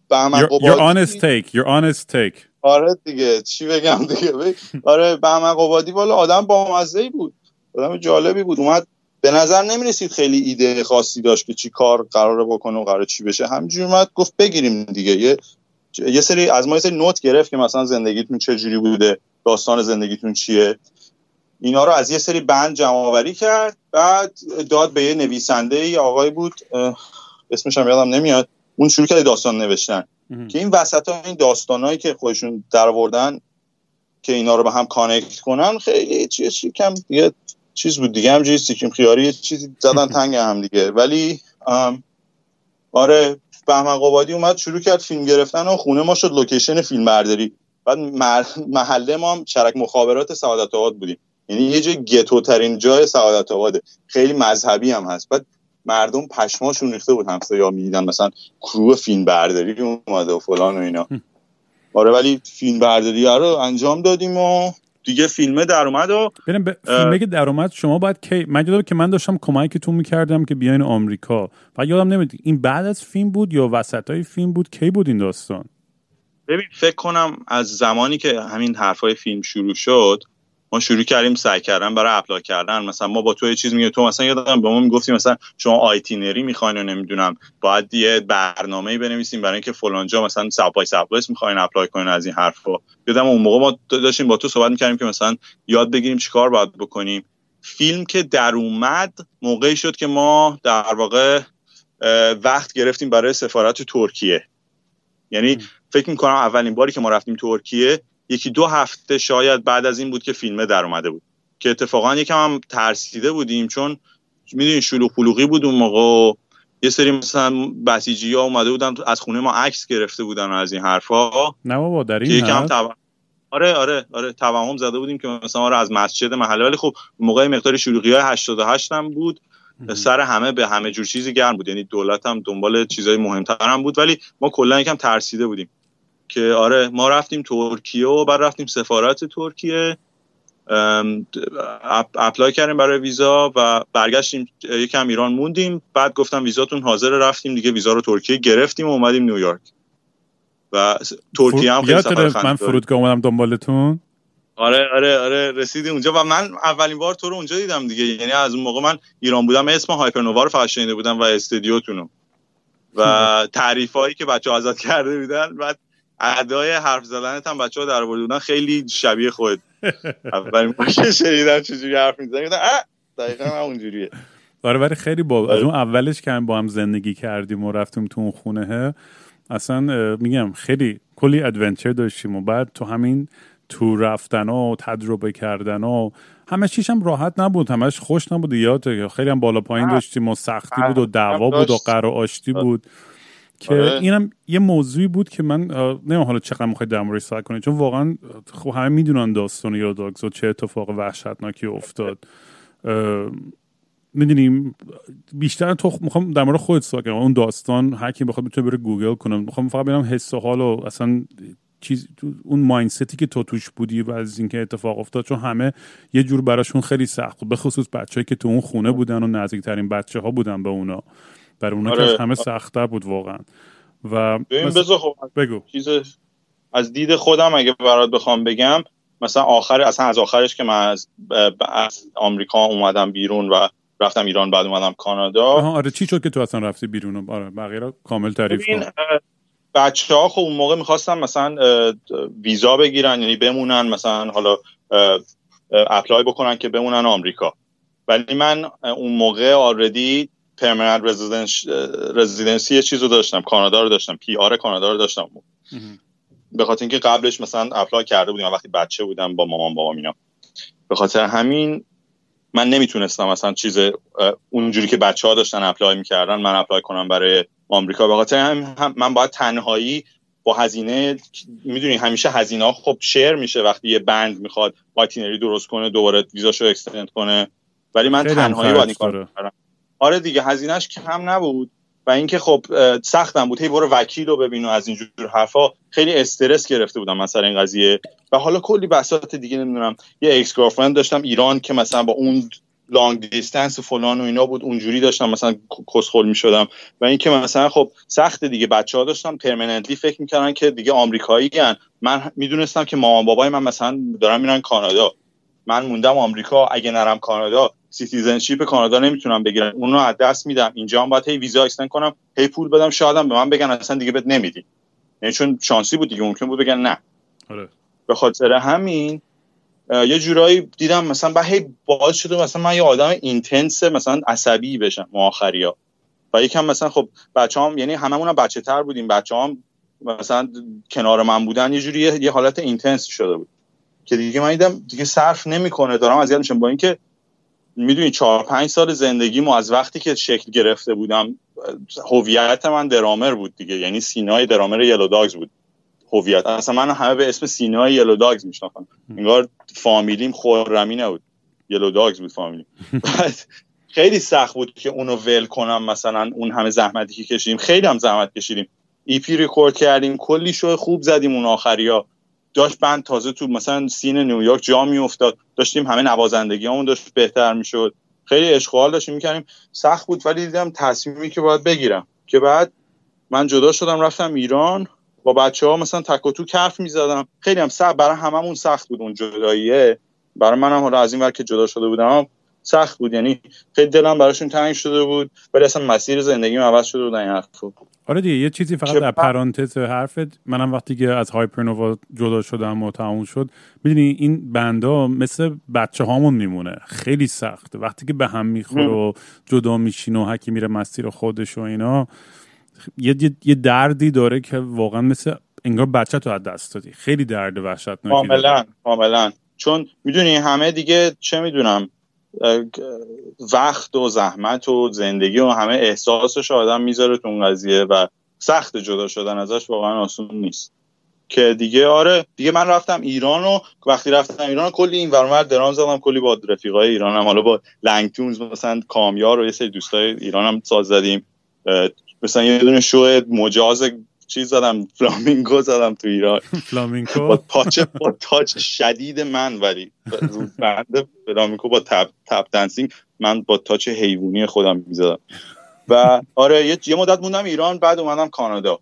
بهمن قبادی your honest take your honest take. آره دیگه چی بگم دیگه؟ آره بهمن قبادی والا آدم بامزه بود. آدم جالبی بود. اومد به نظر نمی‌رسید خیلی ایده خاصی داشت که چی کار قراره بکنه و قرار چی بشه. همینجوری اومد گفت بگیریم دیگه. یه یه سری از ما یه سری نوت گرفت که مثلا زندگیتون چه جوری بوده. داستان زندگیتون چیه؟ اینا رو از یه سری بند جمع آوری کرد بعد داد به یه نویسنده ای آقای بود اسمش هم یادم نمیاد اون شروع کرد داستان نوشتن. که این وسط ها این داستانهایی که خودشون در آوردن که اینا رو به هم connect کنن خیلی چیز کم دیگه چیز بود دیگه. همجوری سیکیم خیاری یه چیزی زدن تنگ هم دیگه. ولی آره بهمن قبادی اومد شروع کرد فیلم گرفتن و خونه ما شد لوکیشن فیلم برداری بعد محله ما هم شهرک مخابرات سعادت آباد بودیم. یعنی یه جای ghetto ترین جای سعادت آباده. خیلی مذهبی هم هست. بعد مردم پشماشون ریخته بود. همسایه‌ها می‌دیدن مثلا crew فیلم برداری اومده و فلان و اینا. آره ولی فیلم برداری رو انجام دادیم و دیگه فیلمه در اومد و بریم به فیلمه که در اومد. شما باید کی من یادم که من داشتم کمکتون می‌کردم که بیاین آمریکا. و یادم نمیاد این بعد از فیلم بود یا وسط های فیلم بود؟ کی بود این داستان؟ ببین. فکر کنم از زمانی که همین حرفای فیلم شروع شد ما شروع کردیم سعی کردن برای apply کردن. مثلا ما با تو یه چیز میگه تو مثلا یادم به ما می‌گفتی مثلا شما itinerary می‌خواین و نمی‌دونم باید یه برنامه‌ای بنویسیم برای اینکه فلان جا مثلا South by Southwest می‌خواین apply کنین از این حرفا. یادم اون موقع ما داشتیم با تو صحبت می‌کردیم که مثلا یاد بگیریم چیکار باید بکنیم. فیلم که در اومد موقعی شد که ما در واقع وقت گرفتیم برای سفارت ترکیه. یعنی فکر می‌کنم اولین باری که ما رفتیم ترکیه یکی دو هفته شاید بعد از این بود که فیلمه در اومده بود. که اتفاقا یکم هم ترسیده بودیم چون می‌دونین شلوغ پلوغی بود اون موقع یه سری مثلا بسیجی ها اومده بودن از خونه ما عکس گرفته بودن از این حرفا. نه بابا در این یکم تب... آره آره آره توهم زده بودیم که مثلا آره از مسجد محله. ولی خب موقع مقدار شلوغی های 88 هم بود. سر همه به همه جور چیزی گرم بود. یعنی دولت هم دنبال چیزای مهمتر هم بود. ولی ما کلا یکم ترسیده بودیم. که آره ما رفتیم ترکیه و بعد رفتیم سفارت ترکیه. اپلای کردیم برای ویزا و برگشتیم یکم ایران موندیم. بعد گفتم ویزاتون حاضر رفتیم دیگه ویزا رو ترکیه گرفتیم و اومدیم نیویورک. و ترکیه هم خیلی سفر من فرودگاه اومدم دنبالتون؟ آره آره آره رسیدیم اونجا و من اولین بار تو رو اونجا دیدم دیگه. یعنی از اون موقع من ایران بودم اسم هایپرنووا رو فقط شنیده بودم و استودیوتونو. و *laughs* تعریف هایی که بچه آزاد کرده بودن بعد ادای حرف زدنت هم بچه ها در بودن خیلی شبیه خود اولین بار که شنیدم چجوری حرف می‌زنی گفتم دقیقا همونجوریه. آره ولی خیلی با از اون اولش که با هم زندگی کردیم و رفتیم تو اون خونه اصلا میگم خیلی کلی ادونچر داشتیم و بعد تو همین تو رفتن و تجربه کردن و همه چیش هم راحت نبود همش خوش نبود. یاد خیلی هم بالا پایین داشتیم و سختی بود و دعوا بود و قر و آشتی بود. که آره. اینم یه موضوعی بود که من نمیم حالا چقدر می‌خواید در موردش صحبت کنید چون واقعا خب همه می‌دونن داستان یاداگز و چه اتفاق وحشتناکی افتاد. می‌دونیم بیشتر تو می‌خوام در مورد خودت صحبت کنم. اون داستان هر کی بخواد می‌تونه بره گوگل کنم می‌خوام فقط ببینم حس و حال و اصلا چیز اون مایندستی که تو توش بودی و از اینکه اتفاق افتاد چون همه یه جور براشون خیلی سخت بود به خصوص بچه‌ای که تو اون خونه بودن و نزدیکترین بچه ها بودن به اونا. برای اونا آره. که همه سختتر بود واقعا. و مثل... خب بگو. چیز از دید خودم اگه برات بخوام بگم مثلا آخر اصلا از آخرش که من از, از آمریکا اومدم بیرون و رفتم ایران بعد اومدم کانادا. آره چی شد که تو اصلا رفتی بیرون؟ آره بقیه رو کامل تعریف کن. بچه ها خب اون موقع می‌خواستم مثلا ویزا بگیرن یعنی بمونن مثلا حالا apply بکنن که بمونن آمریکا. ولی من اون موقع already permanent residency یه چیز رو داشتم کانادا رو داشتم PR کانادا رو داشتم. به خاطر اینکه قبلش مثلا apply کرده بودیم وقتی بچه بودم با مامان بابا اینا. به خاطر همین من نمی‌تونستم مثلا چیز اونجوری که بچه ها داشتن apply می‌کردن من apply کنم برای آمریکا. به خاطر همین من باید تنهایی با هزینه می‌دونی همیشه هزینه ها خب share میشه وقتی یه band می‌خواد itinerary درست کنه دوباره ویزاشو extend کنه. ولی من تنهایی باید این کار آره دیگه هزینهش کم نبود و اینکه خب سختم بود. هی برو وکیل رو ببین و از اینجور حرفا. خیلی استرس گرفته بودم مثلا این قضیه. و حالا کلی بساط دیگه نمی‌دونم. یه girlfriend داشتم ایران که مثلا با اون long distance و فلان و اینا بود اونجوری داشتم مثلا کسخل می‌شدم. و اینکه مثلا خب سخت دیگه. بچه ها داشتم permanently فکر می‌کردن که دیگه آمریکایی گن من می‌دونستم که مامان بابای من مثلا دارن میرن کانادا. من موندم آمریکا اگه نرم کانادا citizenship کانادا نمی‌تونم بگیرم. اون رو از دست میدم. اینجا هم باید هی ویزا extend کنم. هی پول بدم. شایدم به من بگن اصلا دیگه بهت نمیدی یعنی چون شانسی بود دیگه. ممکن بود بگن نه. آره. به خاطر همین یه جورایی دیدم مثلا به هی باعث شده مثلا من یه آدم intense مثلا عصبی بشم آخری ها. و یکم مثلا خب بچه هم یعنی هممون هم بچه تر بودیم. بچه هم مثلا کنار من بودن یه جوری یه حالت intense شده بود. که دیگه من دیدم دیگه صرف نمی‌کنه. دارم اذیت میشم. با اینکه می‌دونی چهار پنج سال زندگیمو از وقتی که شکل گرفته بودم هویت من درامر بود دیگه. یعنی سینای drummer Yellow Dogs بود. هویت. اصلا من همه به اسم سینای Yellow Dogs میشناختم. انگار فامیلیم خرمی نبود. Yellow Dogs بود فامیلی خیلی سخت بود که اونو ول کنم مثلا اون همه زحمتی که کشیدیم. خیلی هم زحمت کشیدیم. EP record کردیم. کلی شو خوب زدیم اون آخریا. داشت band تازه تو مثلا scene نیویورک جا میافتاد. داشتیم همه نوازندگی همون داشت بهتر می‌شد. خیلی اشغال داشتیم می‌کردیم. سخت بود ولی دیدم تصمیمی که باید بگیرم. که بعد من جدا شدم رفتم ایران. با بچه ها مثلا تک و تو کف می‌زدم. خیلی هم سخت برای هممون سخت بود اون جداییه. برای منم حالا از این ور که جدا شده بودم سخت بود. یعنی خیلی دلم براشون تنگ شده بود ولی اصلا مسیر زندگیم عوض شده بود. این آره دیگه یه چیزی فقط در پرانتز حرفت منم وقتی که از هایپرنووا جدا شدم و تموم شد می‌دونی این بندا مثل بچه هامون میمونه خیلی سخت. وقتی که به هم می‌خوره و جدا میشین و هکی میره مسیر خودش و اینا یه, یه دردی داره که واقعا مثل انگار بچه تو از دست دادی. خیلی درد وحشتناکی کاملا کاملا. چون می‌دونی همه دیگه چه می‌دونم وقت و زحمت و زندگی و همه احساسش آدم می‌ذاره تو اون قضیه و سخت جدا شدن ازش واقعا آسون نیست. که دیگه آره دیگه من رفتم ایران و وقتی رفتم ایران کلی این ورمر درام زدم کلی با رفیقای ایرانم حالا با Langtunes مثلا کامیار و یه سری دوستای ایرانم ساز زدیم. مثلا یه دونه شو مجاز چیز زدم فلامینگو زدم تو ایران. فلامینگو؟ با touch با touch شدید من ولی. رو بنده فلامینگو با tap tap dancing من با touch حیوانی خودم می‌زدم. و آره یه مدت موندم ایران بعد اومدم کانادا.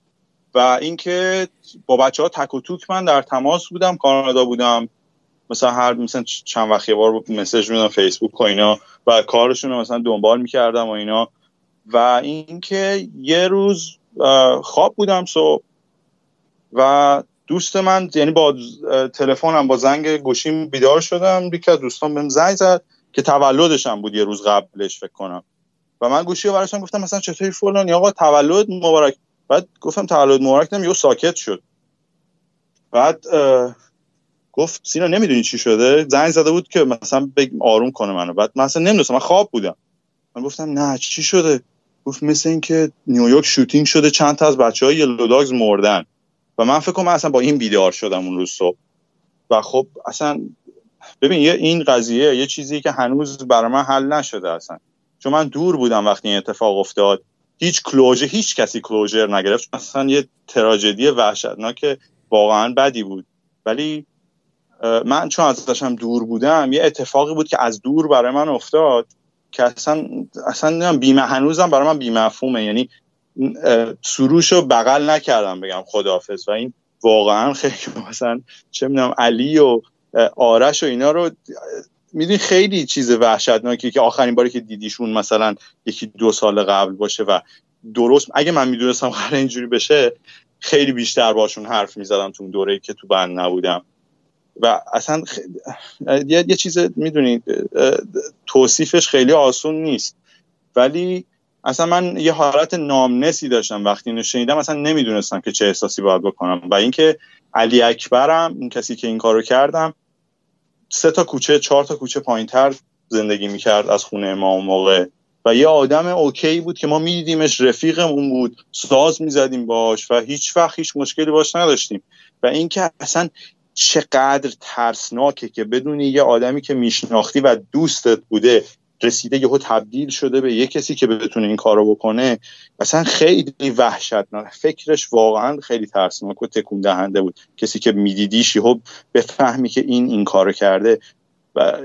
و اینکه با بچه ها تک و توک من در تماس بودم کانادا بودم. مثلا هر مثلا چند وقت یه بار مسیج میدم فیسبوک و اینا و کارشون رو مثلا دنبال می‌کردم و اینا. و اینکه یه روز خواب بودم صبح. و دوست من یعنی با تلفنم با زنگ گوشیم بیدار شدم. یکی از دوستان بهم زنگ زد که تولدش هم بود یه روز قبلش فکر کنم. و من گوشی رو براشم گفتم مثلا چطوری فلان آقا تولد مبارک. بعد گفتم تولد مبارک نمیگه ساکت شد. بعد گفت سینا نمی‌دونی چی شده؟ زنگ زده بود که مثلا بگ آروم کنه منو. بعد مثلا نمی‌دونستم. من خواب بودم. من گفتم نه چی شده؟ گفت مثل اینکه نیویورک شوتینگ شده چند تا از بچه های لوداگز مردن. و من فکر کنم اصلا با این بیدار شدم اون روز صبح. و خب اصلا ببین یه این قضیه یه چیزی که هنوز برای من حل نشده اصلا. چون من دور بودم وقتی این اتفاق افتاد. هیچ کلوژر هیچ کسی کلوژر نگرفت. اصلا یه تراژدی وحشتناک واقعا بدی بود. ولی من چون ازشم دور بودم یه اتفاقی بود که از دور برای من افتاد. که اصلا اصلا بیمه هنوزم برای من بیمفهومه. یعنی سروش رو بغل نکردم بگم خداحافظ. و این واقعا خیلی *laughs* مثلا چه می‌دونم علی و آرش و اینا رو می‌دونی خیلی چیز وحشتناکی که آخرین باری که دیدیشون مثلا یکی دو سال قبل باشه و درست اگه من می‌دونستم قرار اینجوری بشه خیلی بیشتر باشون حرف می‌زدم تو اون دوره که تو بند نبودم. و اصلا خ... یه،, یه چیز می‌دونید توصیفش خیلی آسون نیست. ولی اصلا من یه حالت نامنسی داشتم وقتی اینو شنیدم. اصلا نمی‌دونستم که چه احساسی باید بکنم. و اینکه علی اکبرم اون کسی که این کارو کردم سه تا کوچه چهار تا کوچه پایینتر زندگی می‌کرد از خونه ما اون موقع. و یه آدم اوکی بود که ما میدیدیمش رفیقمون بود ساز می‌زدیم باش و هیچ وقت هیچ مشکلی باش نداشتیم. و اینکه اصلا چقدر ترسناکه که بدونی یه آدمی که میشناختی و دوستت بوده رسیده یهو تبدیل شده به یه کسی که بتونه این کارو بکنه مثلا خیلی وحشتناک. فکرش واقعا خیلی ترسناک و تکون دهنده بود. کسی که میدیدیش یهو بفهمی که این این کارو کرده و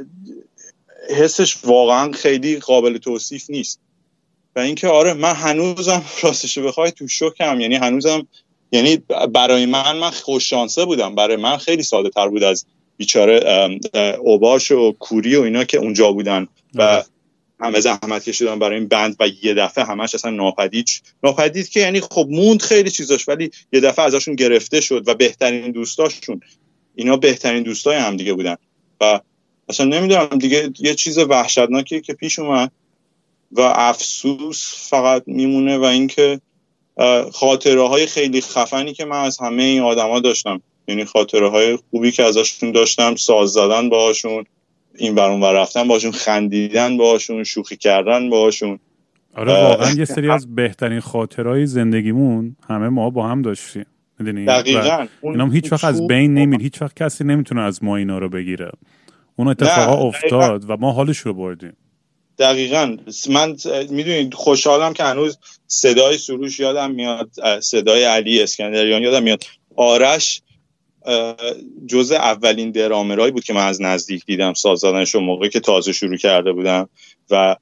حسش واقعا خیلی قابل توصیف نیست. و اینکه آره من هنوزم راستش بخوای تو شوکم یعنی هنوزم یعنی برای من من خوششانسه بودم برای من خیلی ساده تر بود از بیچاره اوباش و کوری و اینا که اونجا بودن و آره. همه زحمت کشیدن برای این بند و یه دفعه همش اصلا ناپدید ناپدید که یعنی خب موند خیلی چیزاش ولی یه دفعه ازشون گرفته شد و بهترین دوستاشون اینا بهترین دوستای هم دیگه بودن و اصلا نمی‌دونم دیگه یه چیز وحشتناکی که پیش اومد و افسوس فقط میمونه و اینکه خاطره های خیلی خفنی که من از همه این آدما داشتم. یعنی خاطره های خوبی که ازشون داشتم ساز زدن باهاشون این برون بر رفتن باشون خندیدن باشون شوخی کردن باشون آره واقعا یه سری از بهترین خاطرهای زندگیمون همه ما با هم داشتیم. می‌دونی؟ دقیقاً. اینا هیچ وقت از بین نمید هیچ وقت کسی نمی‌تونه از ما اینا رو بگیره. اون اتفاقا افتاد و ما حالش رو بردیم. دقیقا. من می‌دونید خوشحالم که هنوز صدای سروش یادم میاد صدای علی اسکندریان یادم میاد. آرش جز اولین درامرایی بود که من از نزدیک دیدم سازدانش موقعی که تازه شروع کرده بودم و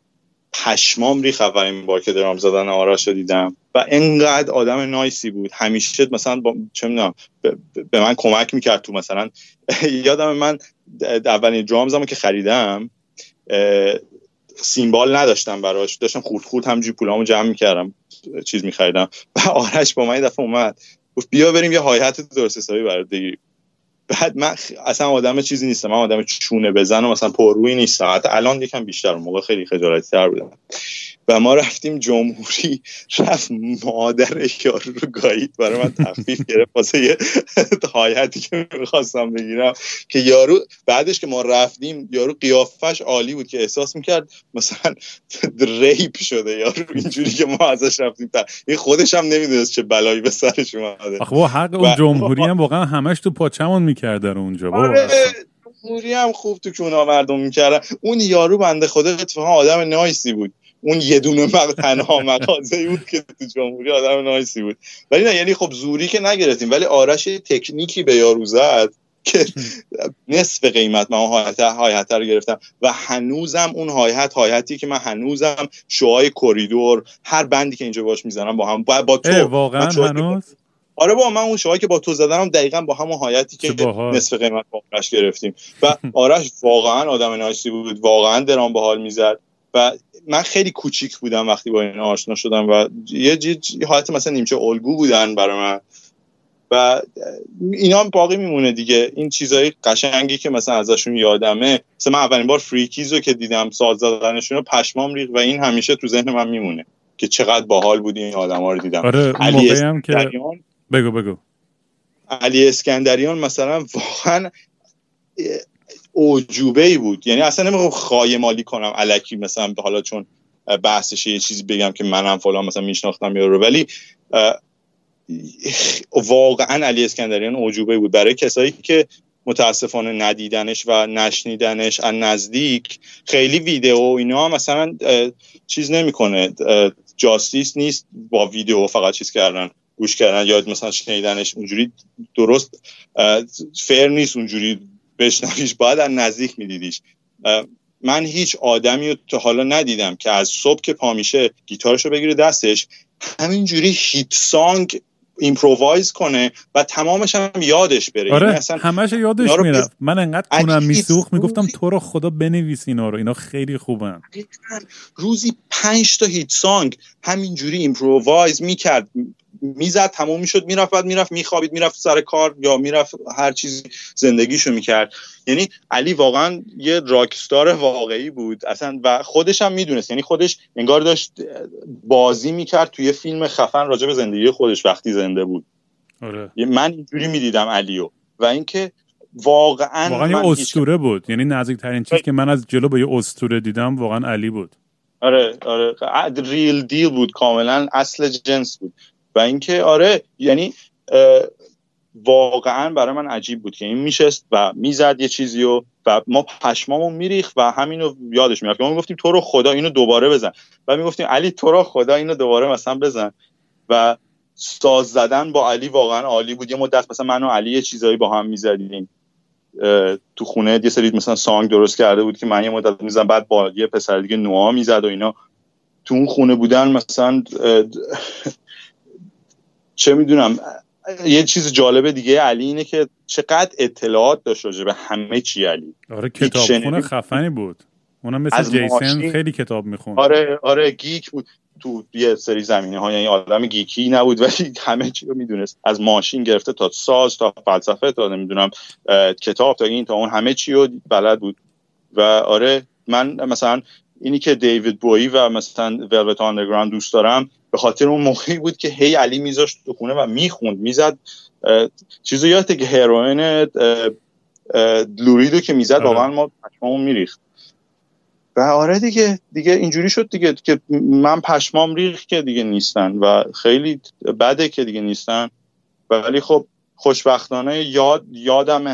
پشمام ریخ اولین بار که درام زدن آرش رو دیدم و انقدر آدم نایسی بود. همیشه مثلا با چه می‌دونم به من کمک می‌کرد تو مثلا. *laughs* یادم من اولین درامزمو که خریدم سیمبال نداشتم براش. داشتم خورد خورد همجوری پولامو جمع می‌کردم. چیز میخریدم. و آرش با من این دفعه اومد. گفت بیا بریم یه هایت درست حسابی برات بگیریم. بعد من اصلا آدم چیزی نیستم. من آدم چونه بزن و مثلا پررویی نیستم. حتی الان یکم بیشتر موقع خیلی خجالتی تر بودم. و ما رفتیم جمهوری رفت مادر یارو رو گایید. برای من تخفیف گرفت. واسه یه حایتی که می‌خواستم بگیرم که یارو بعدش که ما رفتیم یارو قیافش عالی بود که احساس می‌کرد مثلا rape شده یارو. اینجوری که ما ازش رفتیم این خودش هم نمی‌دونست چه بلایی به سرش اومده. آخه با حق اون جمهوری هم واقعا همش تو پاچمون می‌کرده رو اونجا. آره جمهوری هم خوب تو کونه مردم می‌کردن. اون یارو بنده خدا اتفاقا آدم nice ی بود. اون یه دونه مق... تنها مغازه بود که تو جمهوری آدم nice ی بود. ولی نه یعنی خب زوری که نگرفتیم ولی آرش تکنیکی به یارو زد که نصف قیمت من hi-hat رو گرفتم و هنوزم اون hi-hat ی که من هنوزم شوهای کریدور هر band ی که اینجا باش می‌زنم با هم با, با تو. واقعا هنوز؟ آره با من اون شوهایی که با تو زدنم دقیقا با همون هایتی که نصف قیمت آرش گرفتیم. و *laughs* آرش واقعا آدم نایسی بود واقعا درام به حال می‌زد. و من خیلی کوچیک بودم وقتی با این آشنا شدم و یه حالت مثلا نیمچه الگو بودن برای من. و اینا هم باقی میمونه دیگه. این چیزای قشنگی که مثلا ازشون یادمه مثلا من اولین بار فریکیز رو که دیدم ساز زدنشون رو پشمام ریخ و این همیشه تو ذهن من میمونه که چقدر باحال بود این آدم ها رو دیدم. آره علی هم که بگو بگو. علی اسکندریان مثلا واقعا اوجوبه ای بود. یعنی اصلا نمی‌خوام خواهی مالی کنم علکی مثلا حالا چون بحثش یه چیزی بگم که منم فلان مثلا میشناختم یا رو. ولی واقعا علی اسکندریان اوجوبه بود. برای کسایی که متاسفانه ندیدنش و نشنیدنش از نزدیک خیلی ویدیو اینا مثلا چیز نمی‌کنه. justice نیست با ویدیو فقط چیز کردن گوش کردن یا مثلا شنیدنش اونجوری درست fair نیست اونجوری بشنویش باید از نزدیک میدیدیش. من هیچ آدمی رو تا حالا ندیدم که از صبح که پا میشه گیتارش رو بگیره دستش همینجوری hit song improvise کنه و تمامش هم یادش بره. آره یعنی همش یادش می‌رفت. من انقدر کونم می‌سوخت می‌گفتم تو رو خدا بنویس اینا رو. اینا خیلی خوبن. روزی پنج تا hit song همینجوری improvise می‌کرد. می‌زد تموم می‌شد می‌رفت بعد می‌رفت میخوابید می‌رفت سر کار یا می‌رفت هر چیزی زندگیشو می‌کرد. یعنی علی واقعا یه rockstar واقعی بود. اصلا و خودش هم می‌دونست. یعنی خودش انگار داشت بازی می‌کرد توی فیلم خفن راجع به زندگی خودش وقتی زنده بود. آره. من اینجوری می‌دیدم علیو. و اینکه واقعا واقعا یه اسطوره بود. یعنی نزدیکترین چیز که من از جلو با یه اسطوره دیدم واقعا علی بود. آره آره. ریل دیل بود کاملا. اصل جنس بود. و اینکه آره یعنی واقعا برای من عجیب بود که این میشست و می‌زد یه چیزی و و ما پشمامون میریخ و همینو یادش می‌رفت ما می‌گفتیم تو رو خدا اینو دوباره بزن. و می‌گفتیم علی تو رو خدا اینو دوباره مثلا بزن. و ساز زدن با علی واقعا عالی بود. یه مدت مثلا من و علی یه چیزایی با هم می‌زدیم. تو خونه یه سری مثلا سانگ درست کرده بود که من یه مدت می‌زدم بعد با یه پسر دیگه نوها می‌زد و اینا. تو اون خونه بودن مثلا چه می‌دونم یه چیز جالب دیگه علی اینه که چقدر اطلاعات داشت راجع به همه چی علی. آره کتابخونه خفنی بود. اونم مثل جیسن خیلی کتاب می‌خوند. آره آره geek بود. تو یه سری زمینه ها یعنی آدم geek ی نبود ولی همه چی رو می‌دونست. از ماشین گرفته تا ساز تا فلسفه تا نمی‌دونم کتاب تا این تا اون همه چی رو بلد بود. و آره من مثلا اینی که David Bowie و مثلا Velvet Underground دوست دارم به خاطر اون موقعی بود که هی علی میذاشت تو خونه و می‌خوند می‌زد چیزو یادته که Heroin لوریدو که می‌زد واقعا ما پشمامون میریخت. و آره دیگه دیگه اینجوری شد دیگه که من پشمام ریخت که دیگه نیستن و خیلی بده که دیگه نیستن. ولی خب خوشبختانه یاد یادم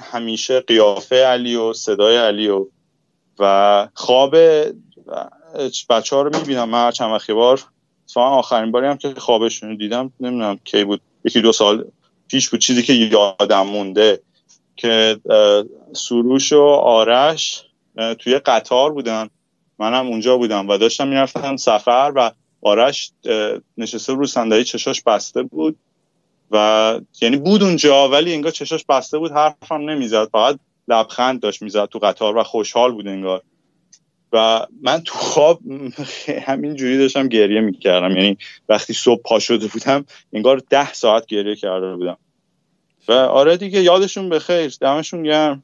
همیشه قیافه علی و صدای علی و و خواب بچه ها رو می‌بینم من هر چند بار. آخرین باری هم که خوابشون دیدم نمی‌دونم کی بود. یکی دو سال پیش بود چیزی که یادم مونده که سروش و آرش توی قطار بودن. منم اونجا بودم و داشتم می‌رفتم سفر و آرش نشسته رو صندلی چشاش بسته بود و یعنی بود اونجا ولی انگار چشاش بسته بود حرفم نمی‌زد. فقط لبخند داشت می‌زد تو قطار و خوشحال بود انگار. و من تو خواب *laughs* همین جوری داشتم گریه می‌کردم. یعنی وقتی صبح پا شده بودم انگار ده ساعت گریه کرده بودم. و آره دیگه یادشون به خیر. دمشون گرم.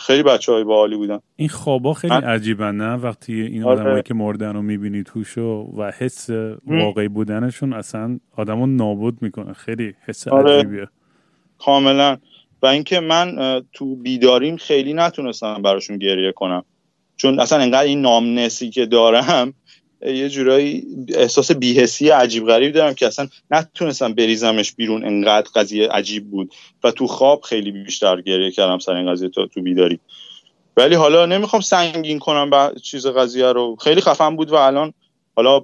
خیلی بچه های باحالی بودن. این خوابا خیلی من... عجیبن نه؟ وقتی این آره. آدمایی که مردن رو می‌بینی توشو و حس واقعی بودنشون اصلا آدمو نابود می‌کنه. خیلی حس آره. عجیبیه. کاملا. و اینکه من تو بیداریم خیلی نتونستم براشون گریه کنم. چون اصلا انقدر این نامنسی که دارم یه جورایی احساس بیهسی عجیب غریب دارم که اصلا نتونستم بریزمش بیرون انقدر قضیه عجیب بود. و تو خواب خیلی بیشتر گریه کردم سر این قضیه تا تو بیداری. ولی حالا نمی‌خوام سنگین کنم به چیز قضیه رو. خیلی خفن بود و الان حالا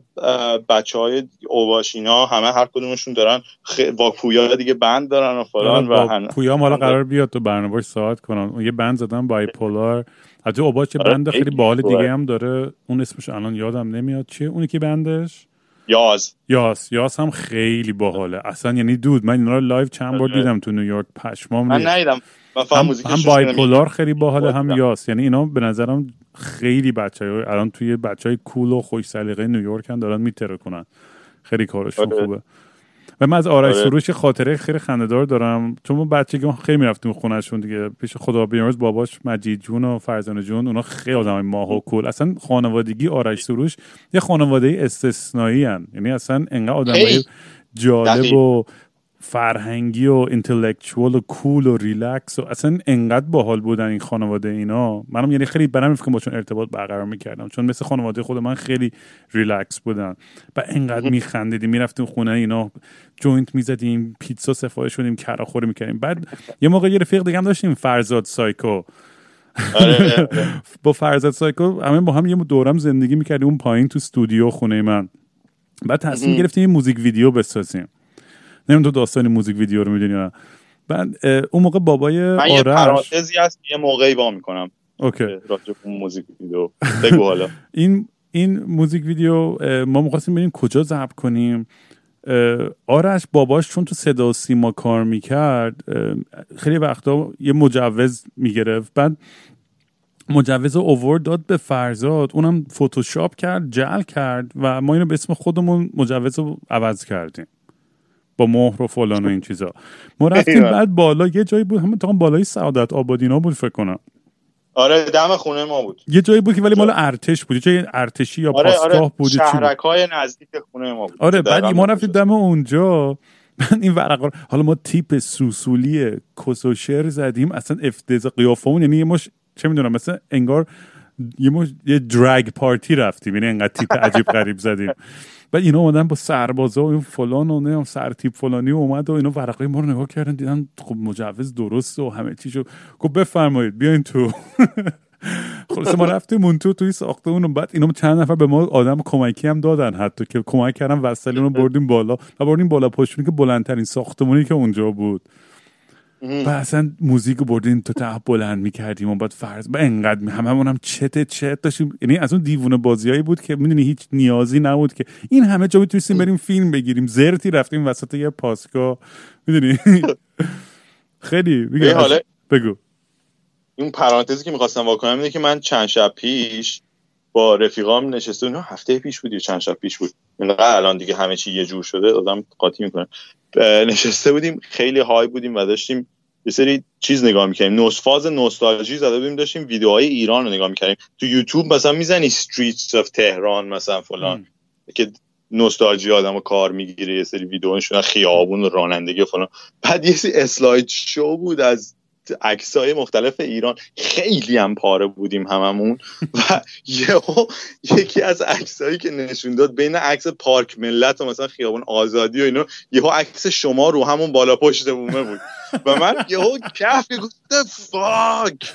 بچه های اوباشینا همه هر کدومشون دارن خ... با پویا دیگه بند دارن و فلان و پویا حالا قرار بیاد تو برنامه صحبت کنن یه band زدن بایپولار. از اوباش چه band خیلی باحال دیگه هم داره. اون اسمش الان یادم نمیاد. چیه؟ اونی که band ش؟ یاز. یاز. یاز هم خیلی باحاله. اصلا یعنی dude من اینا رو live چند بار آره. دیدم تو نیویورک. پشمام من ندیدم. هم, هم بایپولار خیلی باحاله هم یاس یعنی اینا به نظرم خیلی بچه های الان توی بچه های cool و خوش سلیقه نیویورک هم دارن می‌ترکونن. خیلی کارشون آره. خوبه. و من از آرش آره. سروش خاطره خیلی خندهدار دارم. چون ما بچگی خیلی می‌رفتیم خونهشون دیگه. پیش خدا بیامرز باباش مجید جون و فرزانه جون اونا خیلی آدم ماه و کول. اصلا خانوادگی آرش سروش یه خانواده استثنایی هن. یعنی اصلا انقدر آدم جالب و فرهنگی و اینتלקچوال و کول و ریلکس و اصلا انقدر باحال بودن این خانواده اینا. منم یعنی خیلی برام با چون ارتباط برقرار می‌کردم. چون مثل خانواده خود من خیلی ریلکس بودن. و انقدر میخندیدیم می‌رفتیم خونه اینا joint می‌زدیم پیتزا سفارش شدیم کراخوری می‌کردیم. بعد یه موقع یه رفیق دیگه هم داشتیم فرزاد سایکو. آره. *laughs* با فرزاد سایکو همه با هم یه دورم زندگی می‌کردیم اون پایین تو استودیو خونه من. بعد تصمیم گرفتیم یه music video بسازیم. نمی‌دونم تو داستان music video رو می‌دونی بعد اون موقع بابای من آرش یه پرانتزی هست یه موقعی با می‌کنم. اوکی. موزیک ویدیو. بگو حالا. *laughs* این این موزیک ویدیو ما می‌خواستیم ببینیم کجا ضبط کنیم. آرش باباش چون تو صدا و سیما کار می‌کرد خیلی وقتا یه مجوز می‌گرفت. بعد مجوز اوورد داد به فرزاد. اونم فتوشاپ کرد جل کرد و ما اینو به اسم خودمون مجوز رو عوض کردیم. با مهر و فلان و این چیزا. ما رفتیم بعد بالا یه جایی بود همون تا بالای سعادت آبادینا بود فکر کنم. آره دم خونه ما بود. یه جایی بود که ولی مال ارتش بود. یه جای ارتشی یا آره پاسگاه آره بود. شهرک های نزدیک خونه ما بود. آره بعد ما رفتیم دم اونجا. من این ورقا حالا ما تیپ سوسولی کسوشر زدیم. اصلا افتضاح قیافمون یعنی یه مش چه می‌دونم مثلا انگار یه مش یه درگ پارتی رفتیم. یعنی انقدر تیپ عجیب غریب زدیم. بعد اینا اومدن با سربازا و این فلان و نه سرتیپ فلانی و اومد و اینا ورقه ما رو نگاه کردن دیدن خب مجوز درسته و همه چیشو گفت بفرمایید بیاین تو. *laughs* خلاص ما رفتیم اون تو توی ساختمون بعد اینا چند نفر به ما آدم کمکی هم دادن حتی که کمک کردن وصلی رو بردیم بالا. و بردیم بالا پشتونی که بلندترین ساختمونی که اونجا بود. و اصلا موزیک رو بردین تو ته بلند می‌کردیم و بعد فرض با انقدر هممون هم چت چت داشتیم. یعنی از اون دیوونه بازیایی بود که می‌دونی هیچ نیازی نبود که. این همه جا می‌تونستیم بریم فیلم بگیریم. زرتی رفتیم وسط یه پاسکا می‌دونی؟ *laughs* خیلی بگو. این پرانتزی که می‌خواستم واکنم اینه که من چند شب پیش با رفیقام نشسته اونها هفته پیش بود یا چند شب پیش بود. الان دیگه همه چی یه جور شده آدم قاطی می‌کنه. نشسته بودیم خیلی های بودیم و داشتیم یه سری چیز نگاه می‌کنیم نوسفاز نوستالژی زده بودیم داشتیم ویدیوهای ایران رو نگاه می‌کردیم. تو یوتیوب مثلا می‌زنی استریتس اف تهران مثلا فلان. که نوستالژی آدم کار می‌گیره یه سری ویدیوهاشون خیابون و رانندگی و فلان. بعد یه سری اسلاید شو بود از عکسای مختلف ایران. خیلی هم پاره بودیم هممون. و یهو یکی از عکسایی که نشون داد بین عکس پارک ملت و مثلا خیابون آزادی و اینو یهو عکس شما رو همون بالا پشت بومه بود. و من یهو کف گفته فاک!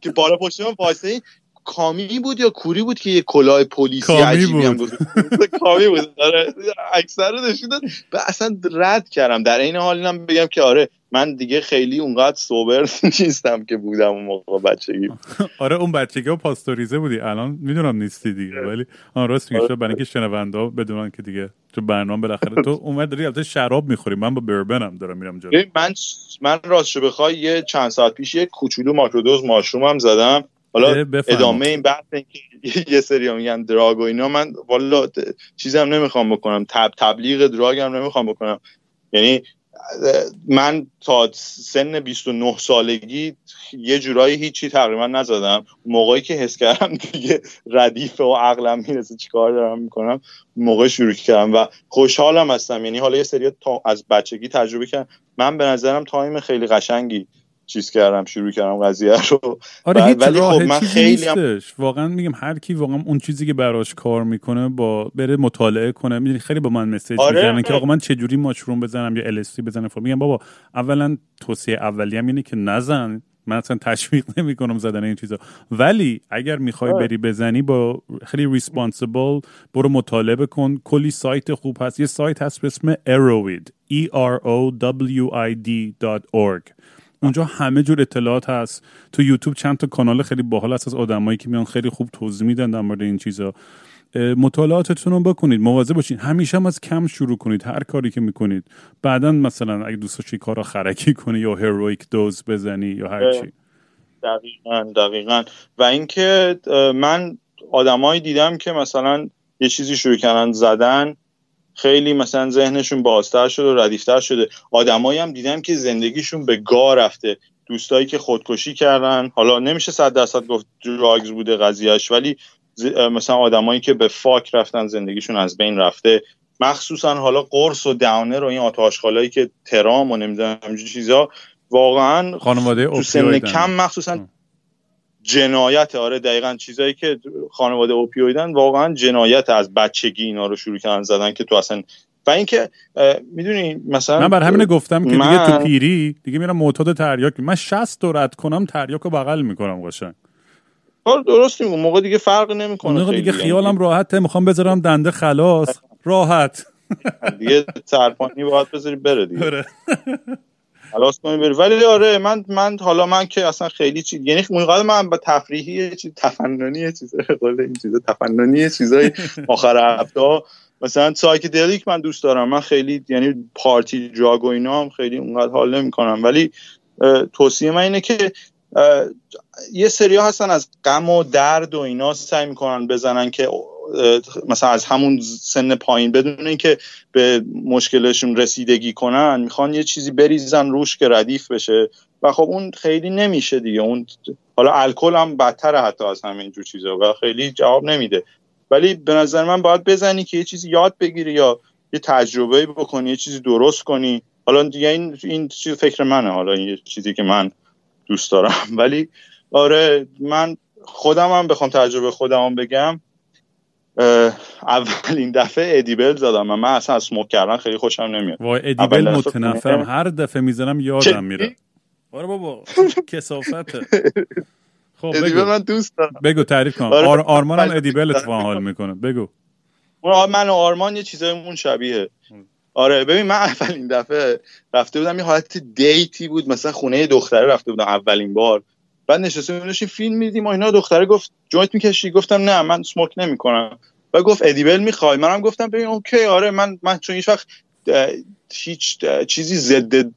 که بالا پشت من واسه کامی بود یا کوری بود که یه کلاه پلیسی عجیبی هم بود. *laughs* کامی بود. آره اکثر رو داد. و اصلا رد کردم. در این حال اینم بگم که آره من دیگه خیلی اونقدر سوبر *laughs* نیستم که بودم اون موقع بچگی. *laughs* آره اون بچگی ها پاستوریزه بودی. الان می‌دونم نیستی دیگه ولی آن راست میگه آره. برای اینکه شنونده ها بدونن که دیگه تو برنامه بالاخره. تو اومد داری البته شراب می‌خوری. من با بربنم دارم میرم جلو. من من راستش بخوای یه چند ساعت پیش یه کوچولو ماکرودوز ماشروم هم زدم. حالا. ادامه این بحث این که *laughs* یه سری میگن دراگ و اینا من والا چیزم نمی‌خوام بکنم. تب تبلیغ دراگ هم نمی‌خوام بکنم. یعنی من تا سن 29 سالگی یه جورایی هیچی تقریبا نزدم. موقعی که حس کردم *laughs* دیگه ردیف و عقلم می‌رسه چیکار دارم می‌کنم موقع شروع کردم و خوشحالم هستم. یعنی حالا یه سری تا از بچگی تجربه کردم. من به نظرم تایم خیلی قشنگی. چیز کردم شروع کردم قضیه رو. آره هیچ ولی راه خب من خیلی هم- واقعا میگم هر کی واقعا اون چیزی که براش کار می‌کنه با بره مطالعه کنه. می‌دونی خیلی با من مسیج آره. می‌زنن که آقا من چه جوری ماشروم بزنم یا LSD بزنم. خب میگم بابا اولا توصیه اولیه‌ام اینه که نزن. من اصلا تشویق نمی‌کنم زدن این چیزا. ولی اگر می‌خوای آره. بری بزنی با خیلی ریسپانسیبل برو مطالعه کن کلی سایت خوب هست. یه سایت هست به اسم اروید e r o w i d.org اونجا همه جور اطلاعات هست. تو یوتیوب چند تا کانال خیلی باحال هست از آدمایی که میان خیلی خوب توضیح میدن در مورد این چیزا. مطالعاتتون رو بکنید مواظب باشین. همیشه هم از کم شروع کنید هر کاری که می‌کنید. بعدا مثلا اگه دوست داشتی کارا خرکی کنی یا هرویک دوز بزنی یا هر چی. دقیقا دقیقا. و اینکه من آدمایی دیدم که مثلا یه چیزی شروع کردن زدن خیلی مثلا ذهنشون بازتر شده و ردیفتر شده آدمایی هم دیدم که زندگیشون به گا رفته دوستایی که خودکشی کردن حالا نمیشه صد درصد گفت دراگز بوده قضیهش ولی مثلا آدمایی که به فاک رفتن زندگیشون از بین رفته مخصوصا حالا قرص و داونر و این آتاشخالایی که ترام و نمی‌دونم چیزا واقعا خانواده تو سن. کم مخصوصا. جنایت آره دقیقا چیزایی که خانواده اوپیویدن واقعا جنایت از بچگی اینا رو شروع کردن زدن که تو اصلا و اینکه می‌دونی مثلا من بر همین گفتم که دیگه تو پیری دیگه میرم معتاد تریاک من 60 تا رد کنم تریاک رو بغل می‌کنم قشنگ. کار درست میگم موقع دیگه فرق نمی‌کنه اون موقع دیگه خیالم راحته می‌خوام بذارم دنده خلاص راحت. دیگه سرپانی باید بذاری بره دیگه. آره. خلاص کنی بری ولی آره من من حالا من که اصلا خیلی چیز یعنی اونقدر من به تفریحی چیز تفننی چیز قول این چیزا تفننی چیزای *laughs* آخر هفته مثلا سایکدلیک من دوست دارم. من خیلی یعنی پارتی دراگ و اینا هم خیلی اونقدر حال نمی‌کنم. ولی توصیه من اینه که یه سری هستن از غم و درد و اینا سعی می‌کنن بزنن که مثلا از همون سن پایین بدون اینکه به مشکلشون رسیدگی کنن می‌خوان یه چیزی بریزن روش که ردیف بشه. و خب اون خیلی نمیشه دیگه. اون حالا الکل هم بدتره حتی از همین جور چیزا و خیلی جواب نمیده. ولی به نظر من باید بزنی که یه چیزی یاد بگیری یا یه تجربه بکنی یه چیزی درست کنی. حالا دیگه این این چیز فکر منه. حالا این چیزی که من دوست دارم. *laughs* ولی آره من خودم هم بخوام تجربه خودم هم بگم. اولین دفعه ادیبل زدم و من اصلا از سموک کردن خیلی خوشم نمیاد. وای ادیبل متنفرم. هر دفعه می‌زنم؟ یادم میره. آره بابا کثافته. خب edible بگو. من دوست دارم. بگو تعریف کن. آره. آر آرمان هم. edible اتفاقا حال می‌کنه. بگو. من و آرمان یه چیزایمون شبیه. آره ببین من اولین دفعه رفته بودم یه حالت date ی بود. مثلا خونه دختره رفته بودم اولین بار. بعد نشسته داشتیم فیلم می‌دیدیم و اینا دختره گفت joint می‌کشی؟ گفتم نه من سموک نمی‌کنم. و گفت edible می‌خوای؟ منم گفتم ببین okay آره من من چون هیچ وقت هیچ چیزی ضد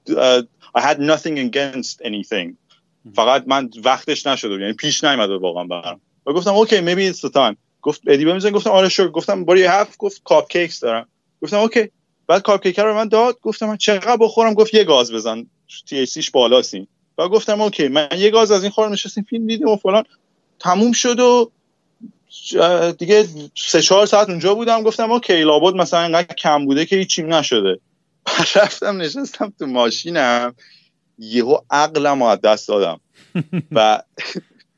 I had nothing against anything. فقط من وقتش نشده بود. یعنی پیش نیومده واقعا برام. و گفتم okay maybe it's the time. گفت edible می‌زنی گفتم آره sure گفتم باری هفت گفت cupcakes دارم. گفتم okay بعد cupcake رو من داد گفتم من چقدر بخورم؟ گفت یه گاز بزن THC ش بالاست و گفتم okay من یه گاز از این خوردم نشستیم فیلم دیدیم و فلان. تموم شد و دیگه سه چهار ساعت اونجا بودم گفتم okay لابد مثلا اینقدر کم بوده که هیچیم نشده. بعد رفتم نشستم تو ماشینم یهو عقلم از دست دادم. *laughs* و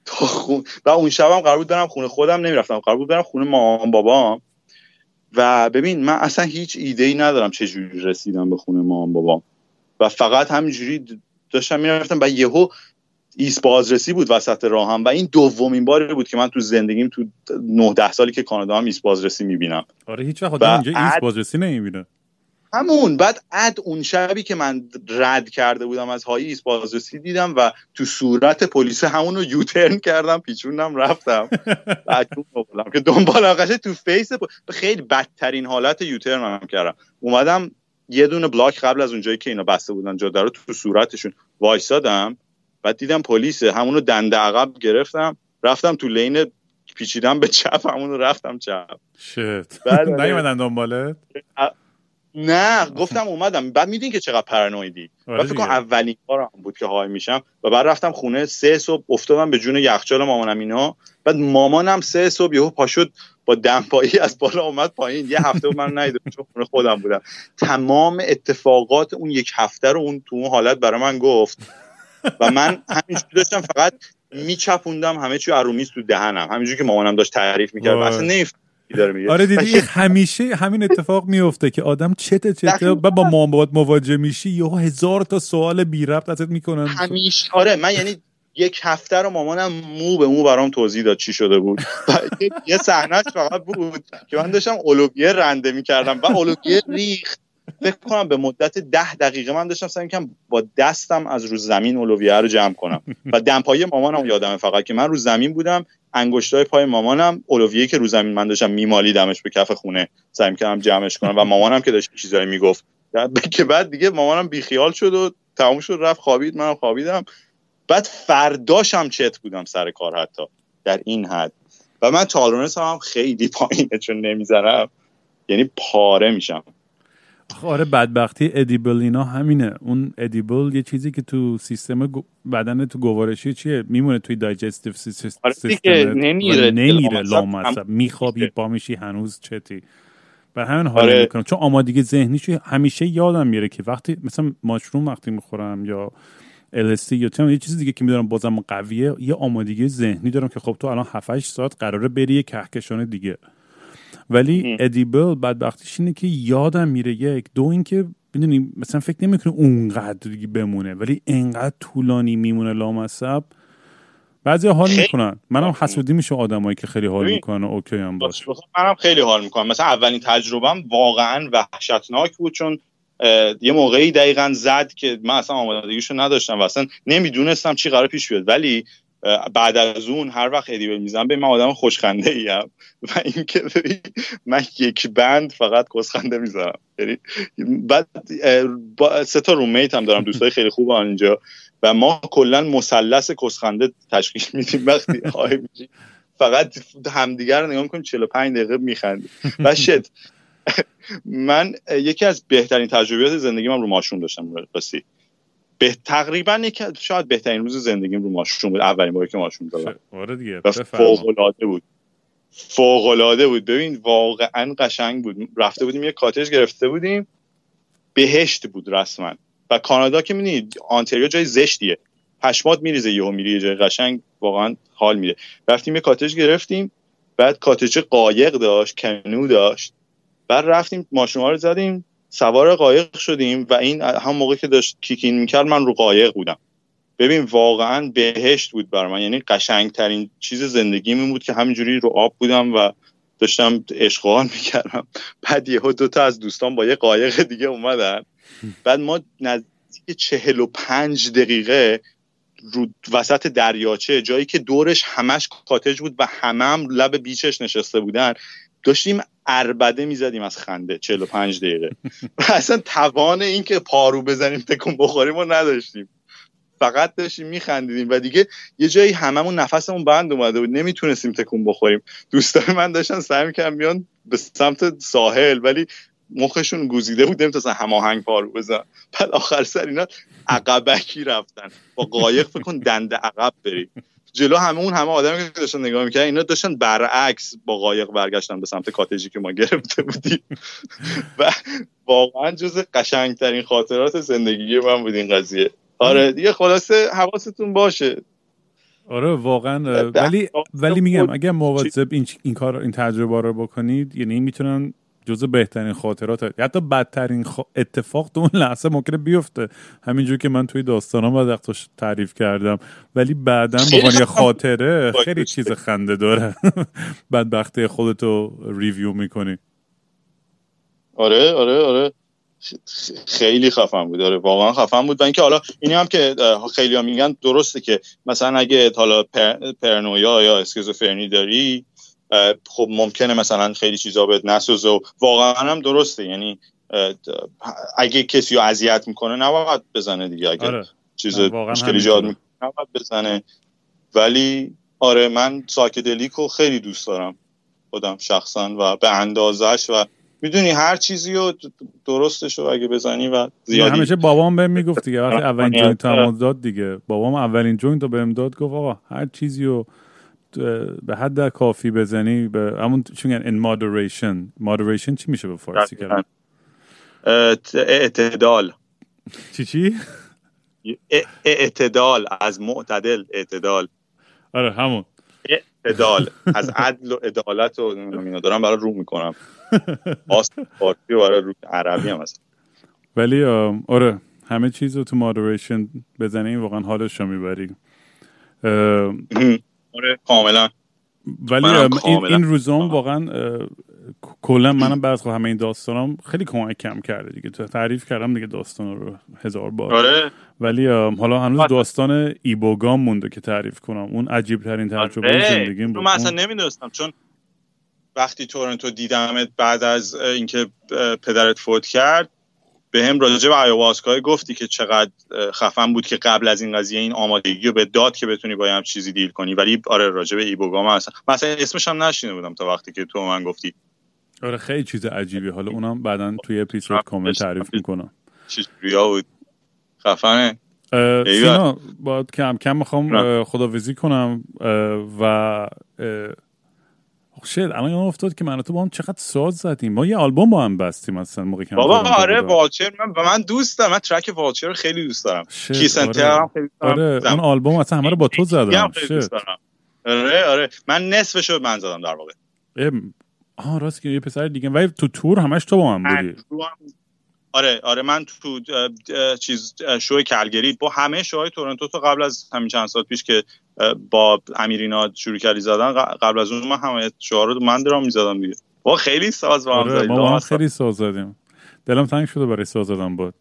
تا خون و اون شبم قرار بود برم خونه خودم نمی‌رفتم قرار بود برم خونه مامان بابام. و ببین من اصلا هیچ ایده ای ندارم چه جوری رسیدم به خونه مامان بابام. و فقط همینجوری داشتم می‌رفتم و یهو ایست بازرسی بود وسط راهم و این دومین باری بود که من تو زندگیم تو 9 ده سالی که کانادا هم ایست بازرسی می‌بینم. آره هیچ وقت اینجا ایست بازرسی نمی‌بینه. همون بعد اد اون شبی که من رد کرده بودم از high ی ایست بازرسی دیدم و تو صورت پلیس همون رو U-turn کردم پیچوندم رفتم. *laughs* که دنبال قشنگ تو face خیلی بدترین حالت U-turn هم کردم. اومدم یه دونه block قبل از اونجایی که اینا بسته بودن جاده رو تو صورتشون وایسادم بعد دیدم پلیس همونو دنده عقب گرفتم رفتم تو لین پیچیدم به چپ همونو رفتم چپ. شت. *laughs* نیومدن دنبالت؟ نه گفتم اومدم. بعد میدین که چقدر پرانویدی آره بعد فکر اولین بارم بود که های میشم. و بعد رفتم خونه سه صبح افتادم به جون یخچال مامانم اینا. بعد مامانم سه صبح یهو پاشد با دمپایی از بالا اومد پایین. یه هفته من ندیدم چون خونه خودم بودم. تمام اتفاقات اون یک هفته رو اون تو اون حالت برای من گفت. و من همینجوری داشتم فقط میچپوندم همه چی ارومیز تو دهنم. همینجوری که مامانم داشت تعریف می‌کرد. اصلا نمیفهم داره میگه. آره دیدی همیشه همین اتفاق میفته که آدم چته چته و با مامبات مواجه میشی یهو هزار تا سوال بی ربط ازت می‌کنن. همیشه آره من یعنی یک هفته رو مامانم مو به مو برام توضیح داد چی شده بود. *laughs* یه صحنهش فقط بود که من داشتم اولوگیه رنده می‌کردم و اولوگیه ریخت. فکر کنم به مدت ده دقیقه من داشتم سعی کنم با دستم از رو زمین اولویه رو جمع کنم. و دمپایی مامانم یادمه فقط که من رو زمین بودم انگشتای پای مامانم اولویه که رو زمین من داشتم میمالیدمش به کف خونه. سعی کردم جمعش کنم و مامانم که داشت چیزایی می‌گفت. که بعد دیگه مامانم بیخیال شد و تموم شد رفت خوابید منم خوابیدم. بعد فرداشم چت بودم سر کار حتی در این حد. و من تالرنس هم خیلی پایینه چون نمی‌ذارم. یعنی پاره میشم. آره بدبختی ادیبل اینا همینه. اون ادیبل یه چیزی که تو سیستم بدن تو گوارشی چیه؟ میمونه توی دایجستیو سیستم آره نمیره نمیره لامصب. میخوابی پا میشی هنوز چتی. بر همین حال آره. می‌کنم. چون آمادگی ذهنیش همیشه یادم میره که وقتی مثلا ماشروم وقتی می‌خورم یا LSD یا چون یه چیزی دیگه که میدارم بازم قویه یه آمادگی ذهنی دارم که خب تو الان 7 ساعت قراره بری یه کهکشان دیگه. ولی ادیبل بدبختیش اینه که یادم میره یک دو اینکه می‌دونی مثلا فکر نمی‌کنه اونقدر بمونه ولی انقدر طولانی میمونه لامصب. بعضی حال می‌کنن. منم حسودی میشه آدمایی که خیلی حال می‌کنن اوکی هم باشه. منم خیلی حال می‌کنم. مثلا اولین تجربم واقعا وحشتناک بود چون یه موقعی دقیقا زد که من اصلا آمادگیشو نداشتم و اصلا نمی‌دونستم چی قرار پیش بیاد. ولی بعد از اون هر وقت ادیبل می‌زنم به من آدم خوشخنده ایم *laughs* و اینکه من یک بند فقط کسخنده می‌زنم یعنی بعد سه تا رومیت هم دارم دوستای خیلی خوب اینجا. و ما کلا مثلث کسخنده تشکیل میدیم وقتی فقط همدیگر رو نگاه می‌کنیم 45 دقیقه میخندیم. و *laughs* شد من یکی از بهترین تجربیات زندگی من رو ماشون داشتم راستی. به تقریبا یک شاید بهترین روز زندگیم رو ماشون بود اولین باری که ماشون دادم آره دیگه فوق العاده بود. فوق العاده بود. ببین واقعا قشنگ بود. رفته بودیم یه کاتج گرفته بودیم. بهشت بود رسما. و کانادا که می‌دونید آنتریو جای زشتیه. پشمات میریزه یهو میری جای قشنگ واقعا حال میده. رفتیم یه کاتج گرفتیم. بعد کاتج قایق داشت کنو داشت. بعد رفتیم ماشین رو زدیم سوار قایق شدیم و این هم موقع که داشت کیکین می‌کرد من رو قایق بودم. ببین واقعا بهشت بود بر من. یعنی قشنگترین چیز زندگی بود که همینجوری رو آب بودم و داشتم اشغال می‌کردم. بعد یهو دوتا از دوستان با یه قایق دیگه اومدن. بعد ما نزدیک چهل و پنج دقیقه رو وسط دریاچه جایی که دورش همش کاتج بود و همه هم لب بیچش نشسته بودن داشتیم اربده می‌زدیم از خنده 45 دقیقه. و اصلا توان این که پارو بزنیم تکون بخوریم رو نداشتیم. فقط داشتیم میخندیدیم و دیگه یه جایی هممون نفسمون بند اومده بود. نمی‌تونستیم تکون بخوریم. دوستان من داشتن سعی می‌کردن بیان به سمت ساحل ولی مخشون گوزیده بود نمی‌تونستن هماهنگ پارو بزن. بعد آخر سر اینا عقبکی رفتن. با قایق فکر کن دنده عقب بری جلو همه اون همه آدمی که داشتن نگاه می‌کردن اینا داشتن برعکس با قایق برگشتن به سمت کاتجی که ما گرفته بودیم. *laughs* و واقعا جز قشنگترین خاطرات زندگی من بود این قضیه. آره دیگه خلاصه حواستون باشه. آره واقعا. ولی ولی میگم اگر مواظب این این کار این تجربه رو بکنید یعنی می‌تونن جزو بهترین خاطرات. حتی بدترین اتفاق تو اون لحظه ممکنه بیفته. همینجور که من توی داستانم بعد وقتش تعریف کردم. ولی بعدا به یه خاطره خیلی چیز خنده داره. *laughs* بدبختی خودتو ریویو می‌کنی. آره آره آره. خیلی خفن بود. داره واقعا خفن بود. و اینکه حالا اینی هم که خیلی هم میگن درسته که مثلا اگه حالا پرنویا یا اسکیزوفرنی داری خب ممکنه مثلا خیلی چیزا بهت نسوزه و واقعا هم درسته. یعنی اگه کسی رو اذیت می‌کنه نباید بزنه دیگه. اگه آره. چیز مشکلی ایجاد می‌کنه نباید بزنه. ولی آره من psychedelic رو خیلی دوست دارم. خودم شخصا و به اندازش و می‌دونی هر چیزی رو درستش رو اگه بزنی و زیادی همیشه بابام بهم می‌گفت دیگه. وقتی *laughs* اولین joint هم داد دیگه. بابام اولین joint رو بهم داد گفت آقا هر چیزی رو به حد کافی بزنی به همون چی میگن in moderation. Moderation چی میشه به فارسی کردن اعتدال. *laughs* چی چی؟ اعتدال از معتدل اعتدال. آره همون. اعتدال *laughs* از عدل و عدالت و اینا دارم برای رو می‌کنم. *laughs* آست فارسی برای رو عربی هم هست. ولی آره همه چیز رو تو مادریشن بزنی واقعا حالش رو می‌بری. آره کاملا. ولی این, این روزام واقعا کلا منم بعد همه این داستانم خیلی کمک کم کرده دیگه. تعریف کردم دیگه داستان رو هزار بار. آره. ولی حالا هنوز آره. داستان ایبوگام مونده که تعریف کنم. اون عجیب ترین تجربه آره. زندگیم بود. من اصلا نمی‌دونستم. چون وقتی تورنتو دیدمت بعد از اینکه پدرت فوت کرد به هم راجع به آیواسکای گفتی که چقدر خفن بود که قبل از این قضیه این آمادگی رو به داد که بتونی با هم چیزی دیل کنی. ولی آره راجع به ایبوگام اصلا مثلا اسمش هم نشینه بودم تا وقتی که تو من گفتی. آره خیلی چیز عجیبی. حالا اونم بعدا توی اپیزود کامل تعریف می‌کنم. چیزی بود. خفنه. سینا با کم کم می‌خوام خداویزی کنم و شد. الان افتاد که من تو با هم چقدر ساز زدیم. ما یه آلبوم با هم بستیم مثلا موقعی که بابا آره واچر من و من دوست دارم من ترک واچر رو خیلی دوست دارم. کیسنتر آره. خیلی آره اون آلبوم اصلا همه رو با تو زدم. آره آره. من نصفش رو من زدم در واقع. آه راست که یه پسر دیگه. ولی تو تور همش تو با من بودی. آره آره من تو چیز شو کلگری با همه شوهای تورنتو تو قبل از همین چند سال پیش که با امیرینا شروع کردی زدن قبل از اون من همه شوها رو من درام می‌زدم دیگه. با خیلی ساز با هم آره ما خیلی ساز زدیم. دلم تنگ شده برای ساز زدن بود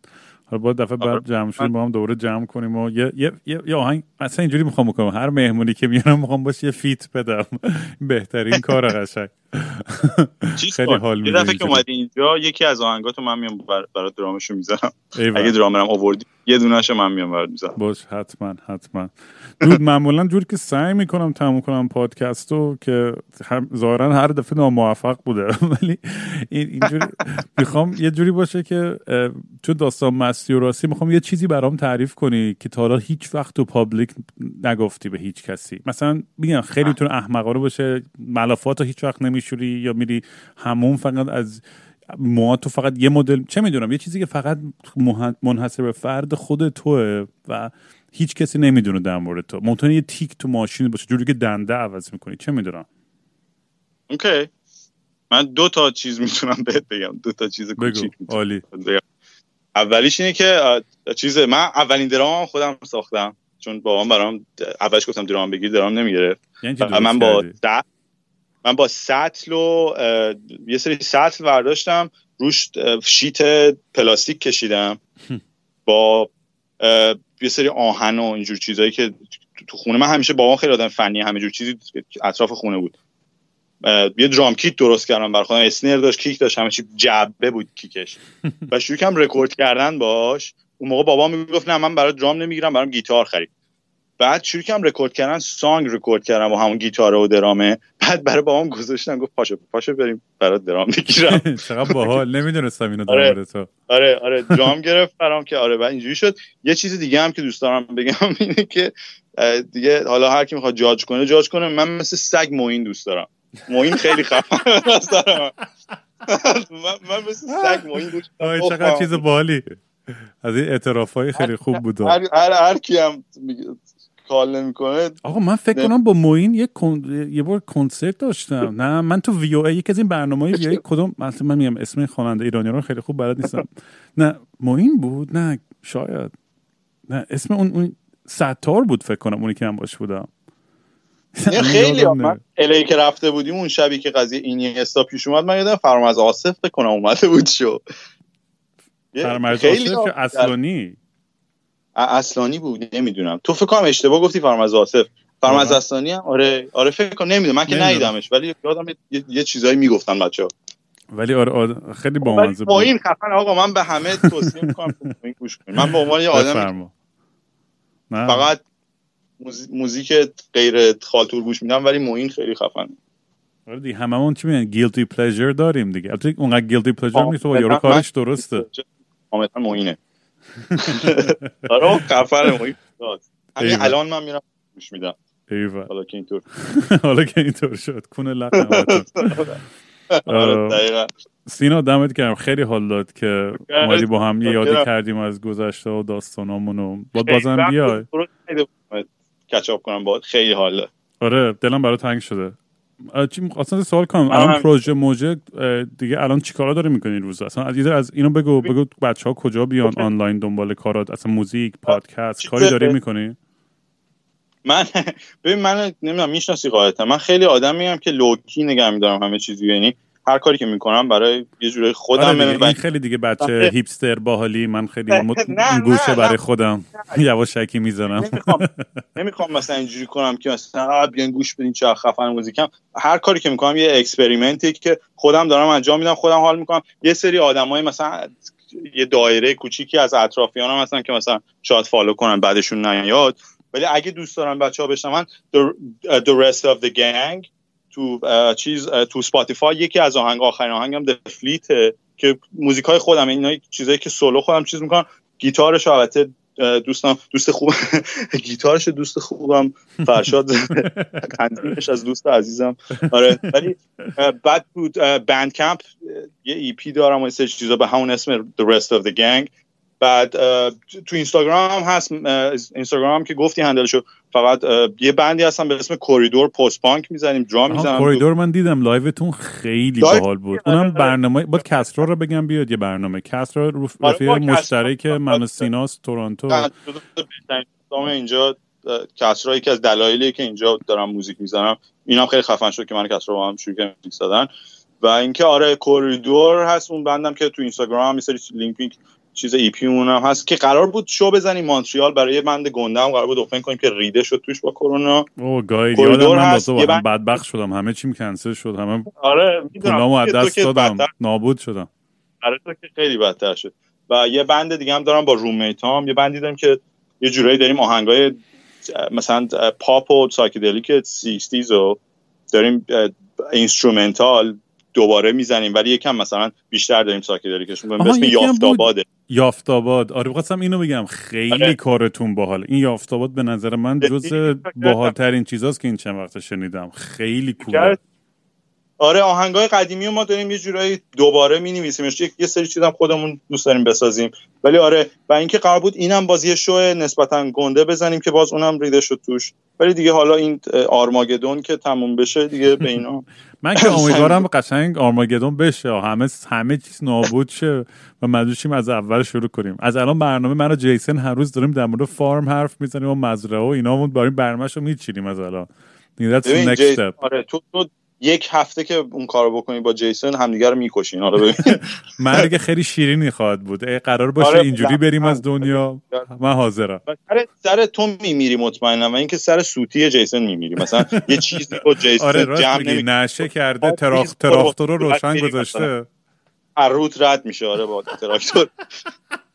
حالا با دفعه بعد جمع شدیم با هم دوره جمع کنیم و یه یه یه, آهنگ مثلا اینجوری می‌خوام بکنم. هر مهمونی که میارم می‌خوام باشه یه فیت بدم. *laughs* بهترین کار قشنگ. خیلی حال میده یه دفعه که اومدی اینجا یکی از آهنگاتو من میام برای درامشو می‌ذارم. اگه درامرم آوردی یه دونهشو من میام برات می‌ذارم. باش حتما حتما. دود معمولا جوری که سعی می‌کنم تموم کنم پادکستو که ظاهرا هر دفعه ناموفق بوده. *laughs* ولی اینجوری می‌خوام یه جوری باشه که تو داستان مستی و راستی می‌خوام یه چیزی برام تعریف کنی که تا حالا هیچ وقت تو پابلیک نگفتی به هیچ کسی. مثلا میگم خیلی تو احمقانه باشه ملافات هیچ وقت نمیشوری یا میری همون فقط از ما تو فقط یه مدل چه می‌دونم یه چیزی که فقط منحصر به فرد خود توه و هیچ کسی نمی‌دونه در مورد تو. ممکنه یه تیک تو ماشین باشه جوری که دنده عوض می‌کنی. چه می‌دونم؟ اوکی. من دو تا چیز می‌تونم بهت بگم. دو تا چیز کوچیک عالی. اولیش اینه که چیز من اولین درام خودم ساختم چون بابام برام اولش گفتم درام بگیر درام نمی‌گرفت. یعنی من با من با سطل و یه سری سطل برداشتم روش شیت پلاستیک کشیدم. *laughs* با یه سری آهن و اینجور چیزایی که تو خونه. من همیشه بابام خیلی آدم فنی همه جور چیزی اطراف خونه بود. یه درام کیت درست کردم بر خودم. اسنر داشت کیک داشت همه چی جبه بود کیکش. *laughs* و شروع کردم رکورد کردن باش. اون موقع بابا می‌گفت نه من برای درام نمی‌گیرم برام گیتار خرید. بعد شروع کردم رکورد کردن song record کردم و همون گیتار و درامه. بعد برای بابام گذاشتن گفت پاشو پاشو بریم برای درام بگیرم *laughs* چقدر باحال نمی‌دونستم اینو آره. تو آره آره درام گرفت برام که آره بعد اینجوری شد. یه چیز دیگه هم که دوست دارم بگم *laughs* اینه که دیگه حالا هر کی می‌خواد جاج کنه جاج کنه. من مثل سگ معین دوست دارم. موین خیلی خفن *laughs* دوست دارم من. مثل سگ موین دوست دارم. چقدر چیز بالی از این اعتراف های خیلی خوب بود هر هر, هر کی هم کال نمی‌کنه. آقا من فکر کنم با موین یه, یه بار کنسرت داشتم. نه من تو وی او ای یکی از این برنامه های وی ای *laughs* کدوم؟ مثلا من میگم اسم خواننده ایرانی رو خیلی خوب بلد نیستم. نه موین بود؟ نه شاید. نه اسم اون اون ستار بود فکر کنم اونی که من باش بودم. *laughs* خیلی من الی که رفته بودیم اون شبی که قضیه اینی استا پیش اومد من یادم آصف فکر کنم اومده بود شو. فرمز آصف اصلانی اصلانی بود نمی‌دونم. تو فکر کنم اشتباه گفتی فرمز آصف فرمز اصلانی هم آره آره فکر کنم نمی‌دونم. من که ندیدمش ولی یادم یه, یه چیزایی می‌گفتن بچه‌ها. ولی آره, آره خیلی بامزه بود. این خفن آقا من به همه توصیه می‌کنم گوش کنید من به عنوان یه آدم فقط موزیک غیر خالتور گوش میدم ولی موین خیلی خفن. آره دیگه هممون چی میگن؟ گیلتی پلژر داریم دیگه. البته اونقدر گیلتی پلژر نیست و یارو کارش درسته. کاملا موینه *laughs* آره خفن موین همین الان من میرم گوش میدم. ایوه. حالا که اینطور. *laughs* حالا که اینطور شد. کونه لق *laughs* آره سینا دمت گرم. خیلی حال داد که اومدی با هم یه یادی کردیم از گذشته و داستانامون و با بازم بیای. کچاپ کنم با خیلی حال آره دلم برای تنگ شده. چی اصلا سوال کنم. الان پروژه موجه دیگه الان چیکارا داره می‌کنی روز؟ اصلا از از اینو بگو بگو بچه ها کجا بیان آنلاین دنبال کارات اصلا موزیک پادکست کاری داری می‌کنی؟ من *laughs* ببین من نمی‌دونم می‌شناسی قاعدتا. من خیلی آدمی هم که لوکی نگه میدارم همه چیزی یعنی هر کاری که می‌کنم برای یه جوری خودم آره این خیلی دیگه بچه *laughs* hipster باحالی. من خیلی *laughs* گوشه برای خودم. یواشکی می‌زنم نمی‌خوام *laughs* نمی‌خوام مثلا اینجوری کنم که مثلا بیان گوش بدین چه خفن موزیکم هر کاری که می‌کنم یه experiment ی که خودم دارم انجام میدم خودم حال می‌کنم. یه سری آدمای مثلا یه دایره کوچیکی از اطرافیانم هستن که مثلا شاید follow کنن بعدشون نیاد. ولی اگه دوست دارن بچه ها بشنون the, the rest of the gang تو چیز تو Spotify یکی از آهنگ آخرین آهنگم دفلیت که موزیک های خودم اینا چیزایی که سولو خودم چیز می‌کنم گیتارش البته دوستم دوست خوب *laughs* گیتارش دوست خوبم فرشاد *laughs* تنظیمش از دوست عزیزم. آره ولی بعد بود Bandcamp یه EP دارم و یه چیزا به همون اسم The Rest of the Gang. بعد تو اینستاگرام هست اینستاگرام که گفتی handle شو فقط یه band ی هستم به اسم Corridor post-punk می‌زنیم درام می‌زنم. Corridor من دیدم live تون خیلی باحال بود. اونم آره. برنامه با کسرا رو بگم بیاد یه برنامه. کسرا رفیق آره، مشترک من سیناس تورنتو. اینجا کسرا یکی از دلایلی که اینجا دارم موزیک می‌زنم. اینم خیلی خفن شد که من کسرا با هم شروع کردیم موزیک زدن. و اینکه آره Corridor هست اون band م که تو اینستاگرام هم لینک چیز EP هم هست که قرار بود شو بزنیم. مونتریال برای band گنده هم قرار بود open کنیم که ریده شد توش با کرونا. اوه گاد یادم من هست. بند... بدبخت شدم. همه چیم کنسل شد. همه آره می‌دونم. از دست دادم. نابود شدم. آره تو که خیلی بدتر شد. و یه band دیگه هم دارم با رومیت هم. یه band ی داریم که یه جورایی داریم آهنگای مثلا پاپ و psychedelic sixties رو داریم instrumental دوباره می‌زنیم ولی یکم مثلا بیشتر داریم سایکدلیکشون به اسم یافتاباده یافتاباد آره بخواستم اینو بگم. خیلی آره. کارتون باحال این یافتاباد به نظر من جز باحالترین چیزاست که این چند وقت شنیدم. خیلی کوله آره آهنگای قدیمی ما داریم یه جورایی دوباره می نویسیمش یه سری چیزام خودمون دوست داریم بسازیم. ولی آره و اینکه قرار بود اینم بازی شو نسبتا گنده بزنیم که باز اونم ریده شد توش. ولی دیگه حالا این آرماگدون که تموم بشه دیگه به اینا *laughs* من که امیدوارم *laughs* قشنگ آرماگدون بشه. همه همه چیز نابود شه و مجبورشیم از اول شروع کنیم. از الان برنامه من و جیسن هر روز داریم در مورد فارم حرف می‌زنیم و مزرعه و اینا بریم برنامه‌شو میچینیم از الان. آره تو, تو یک هفته که اون کارو بکنی با جیسون همدیگه رو می‌کشین. ببین. *laughs* مرگ خیلی شیرینی خواهد بود. ای قرار باشه آره اینجوری بریم از دنیا. من حاضرم. سر سر تو میمیری مطمئنم و اینکه سر سوتی جیسون میمیری. مثلا یه چیزی با *laughs* جیسون آره جمع. نشه کرده تراخ تراختور رو روشن گذاشته. روت رد میشه. آره با تراکتور *laughs*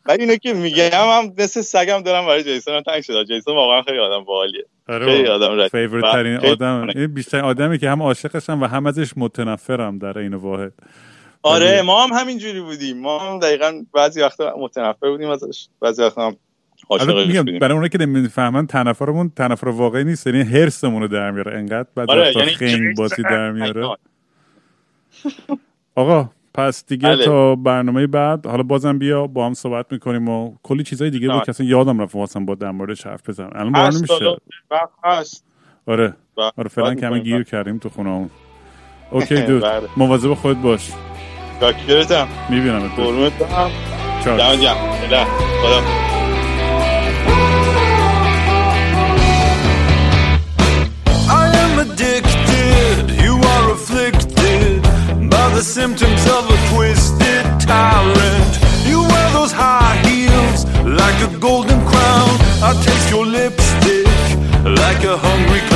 ولی اینو که میگم هم مثل سگم دارم برای جیسون تنگ شده جیسون واقعا خیلی آدم باحالیه. آره خیلی آدم فیوریت ترین آدم. این بیشتر آدمی که هم عاشقشم و هم ازش متنفرم در این واحد. آره ما هم همینجوری بودیم. ما هم دقیقا بعضی وقتا متنفر بودیم ازش بعضی وقتا هم میگم برای اونایی که نمی‌فهمن تنفرمون تنفر واقعی نیست. یعنی هرسمون رو در میاره. انقدر بعد آره، یعنی باسی در میاره. آقا پس دیگه بله. تا برنامه بعد حالا بازم بیا با هم صحبت می‌کنیم و کلی چیزای دیگه بود. که یادم رفت واسم با در موردش حرف بزنم. الان حالا وقت هست آره. و- آره فعلا کمی. گیر کردیم تو خونه همون اوکی *laughs* بله. مواظب خودت باش. شاکرتم می‌بینم قربونت برم. چاو. خدا. the symptoms of a twisted tyrant. You wear those high heels like a golden crown. I taste your lipstick like a hungry.